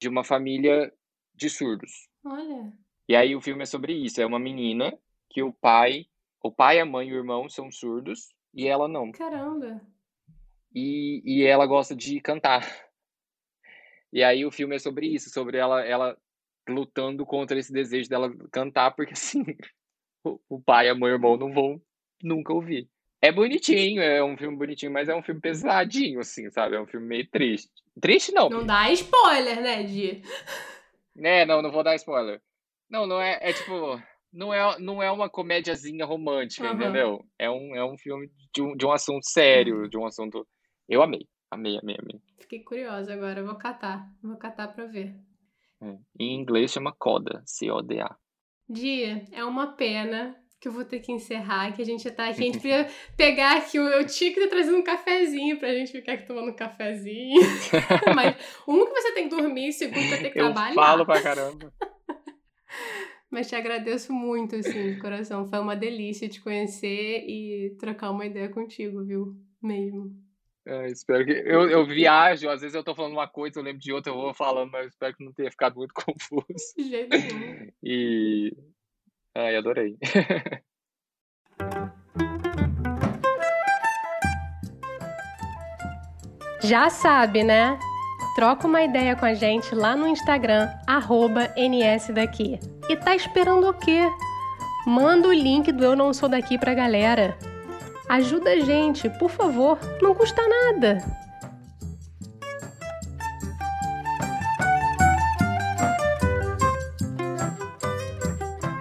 de uma família de surdos. Olha. E aí o filme é sobre isso. É uma menina que o pai, o pai, a mãe e o irmão são surdos e ela não. Caramba. E, e ela gosta de cantar. E aí o filme é sobre isso, sobre ela, ela lutando contra esse desejo dela cantar, porque assim, o, pai, a mãe e o irmão não vão nunca ouvir. É bonitinho, é um filme bonitinho, mas é um filme pesadinho, assim, sabe? É um filme meio triste. Triste não. Não dá spoiler, né, Di? É, não, não vou dar spoiler. Não, não é, é tipo, não é, não é uma comédiazinha romântica, uhum. entendeu? É um, é um filme de um, de um assunto sério, de um assunto... Eu amei, amei, amei, amei. Fiquei curiosa agora, vou catar, vou catar pra ver. É. Em inglês chama CODA, C-O-D-A. Dia, é uma pena que eu vou ter que encerrar, que a gente tá aqui. A gente podia pegar aqui, eu, eu tinha que ter trazido um cafezinho pra gente ficar aqui tomando um cafezinho. Mas um que você tem que dormir, segundo vai ter que eu trabalhar. Eu falo pra caramba. Mas te agradeço muito, assim, de coração. Foi uma delícia te conhecer e trocar uma ideia contigo, viu? Mesmo. É, espero que. Eu, eu viajo, às vezes eu tô falando uma coisa, eu lembro de outra, eu vou falando, mas espero que não tenha ficado muito confuso. De jeito nenhum. E Ai, adorei. Já sabe, né? Troca uma ideia com a gente lá no Instagram, @nsdaqui. E tá esperando o quê? Manda o link do Eu Não Sou Daqui pra galera. Ajuda a gente, por favor, não custa nada.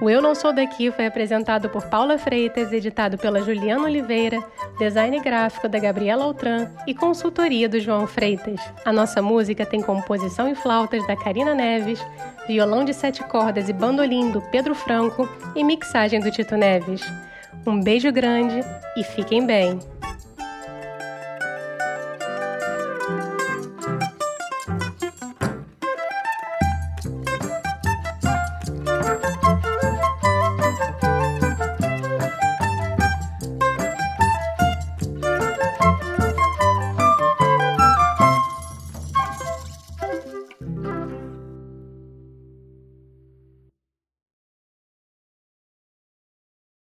O Eu Não Sou Daqui foi apresentado por Paula Freitas, editado pela Juliana Oliveira, design gráfico da Gabriela Altran e consultoria do João Freitas. A nossa música tem composição e flautas da Karina Neves, violão de sete cordas e bandolim do Pedro Franco e mixagem do Tito Neves. Um beijo grande e fiquem bem!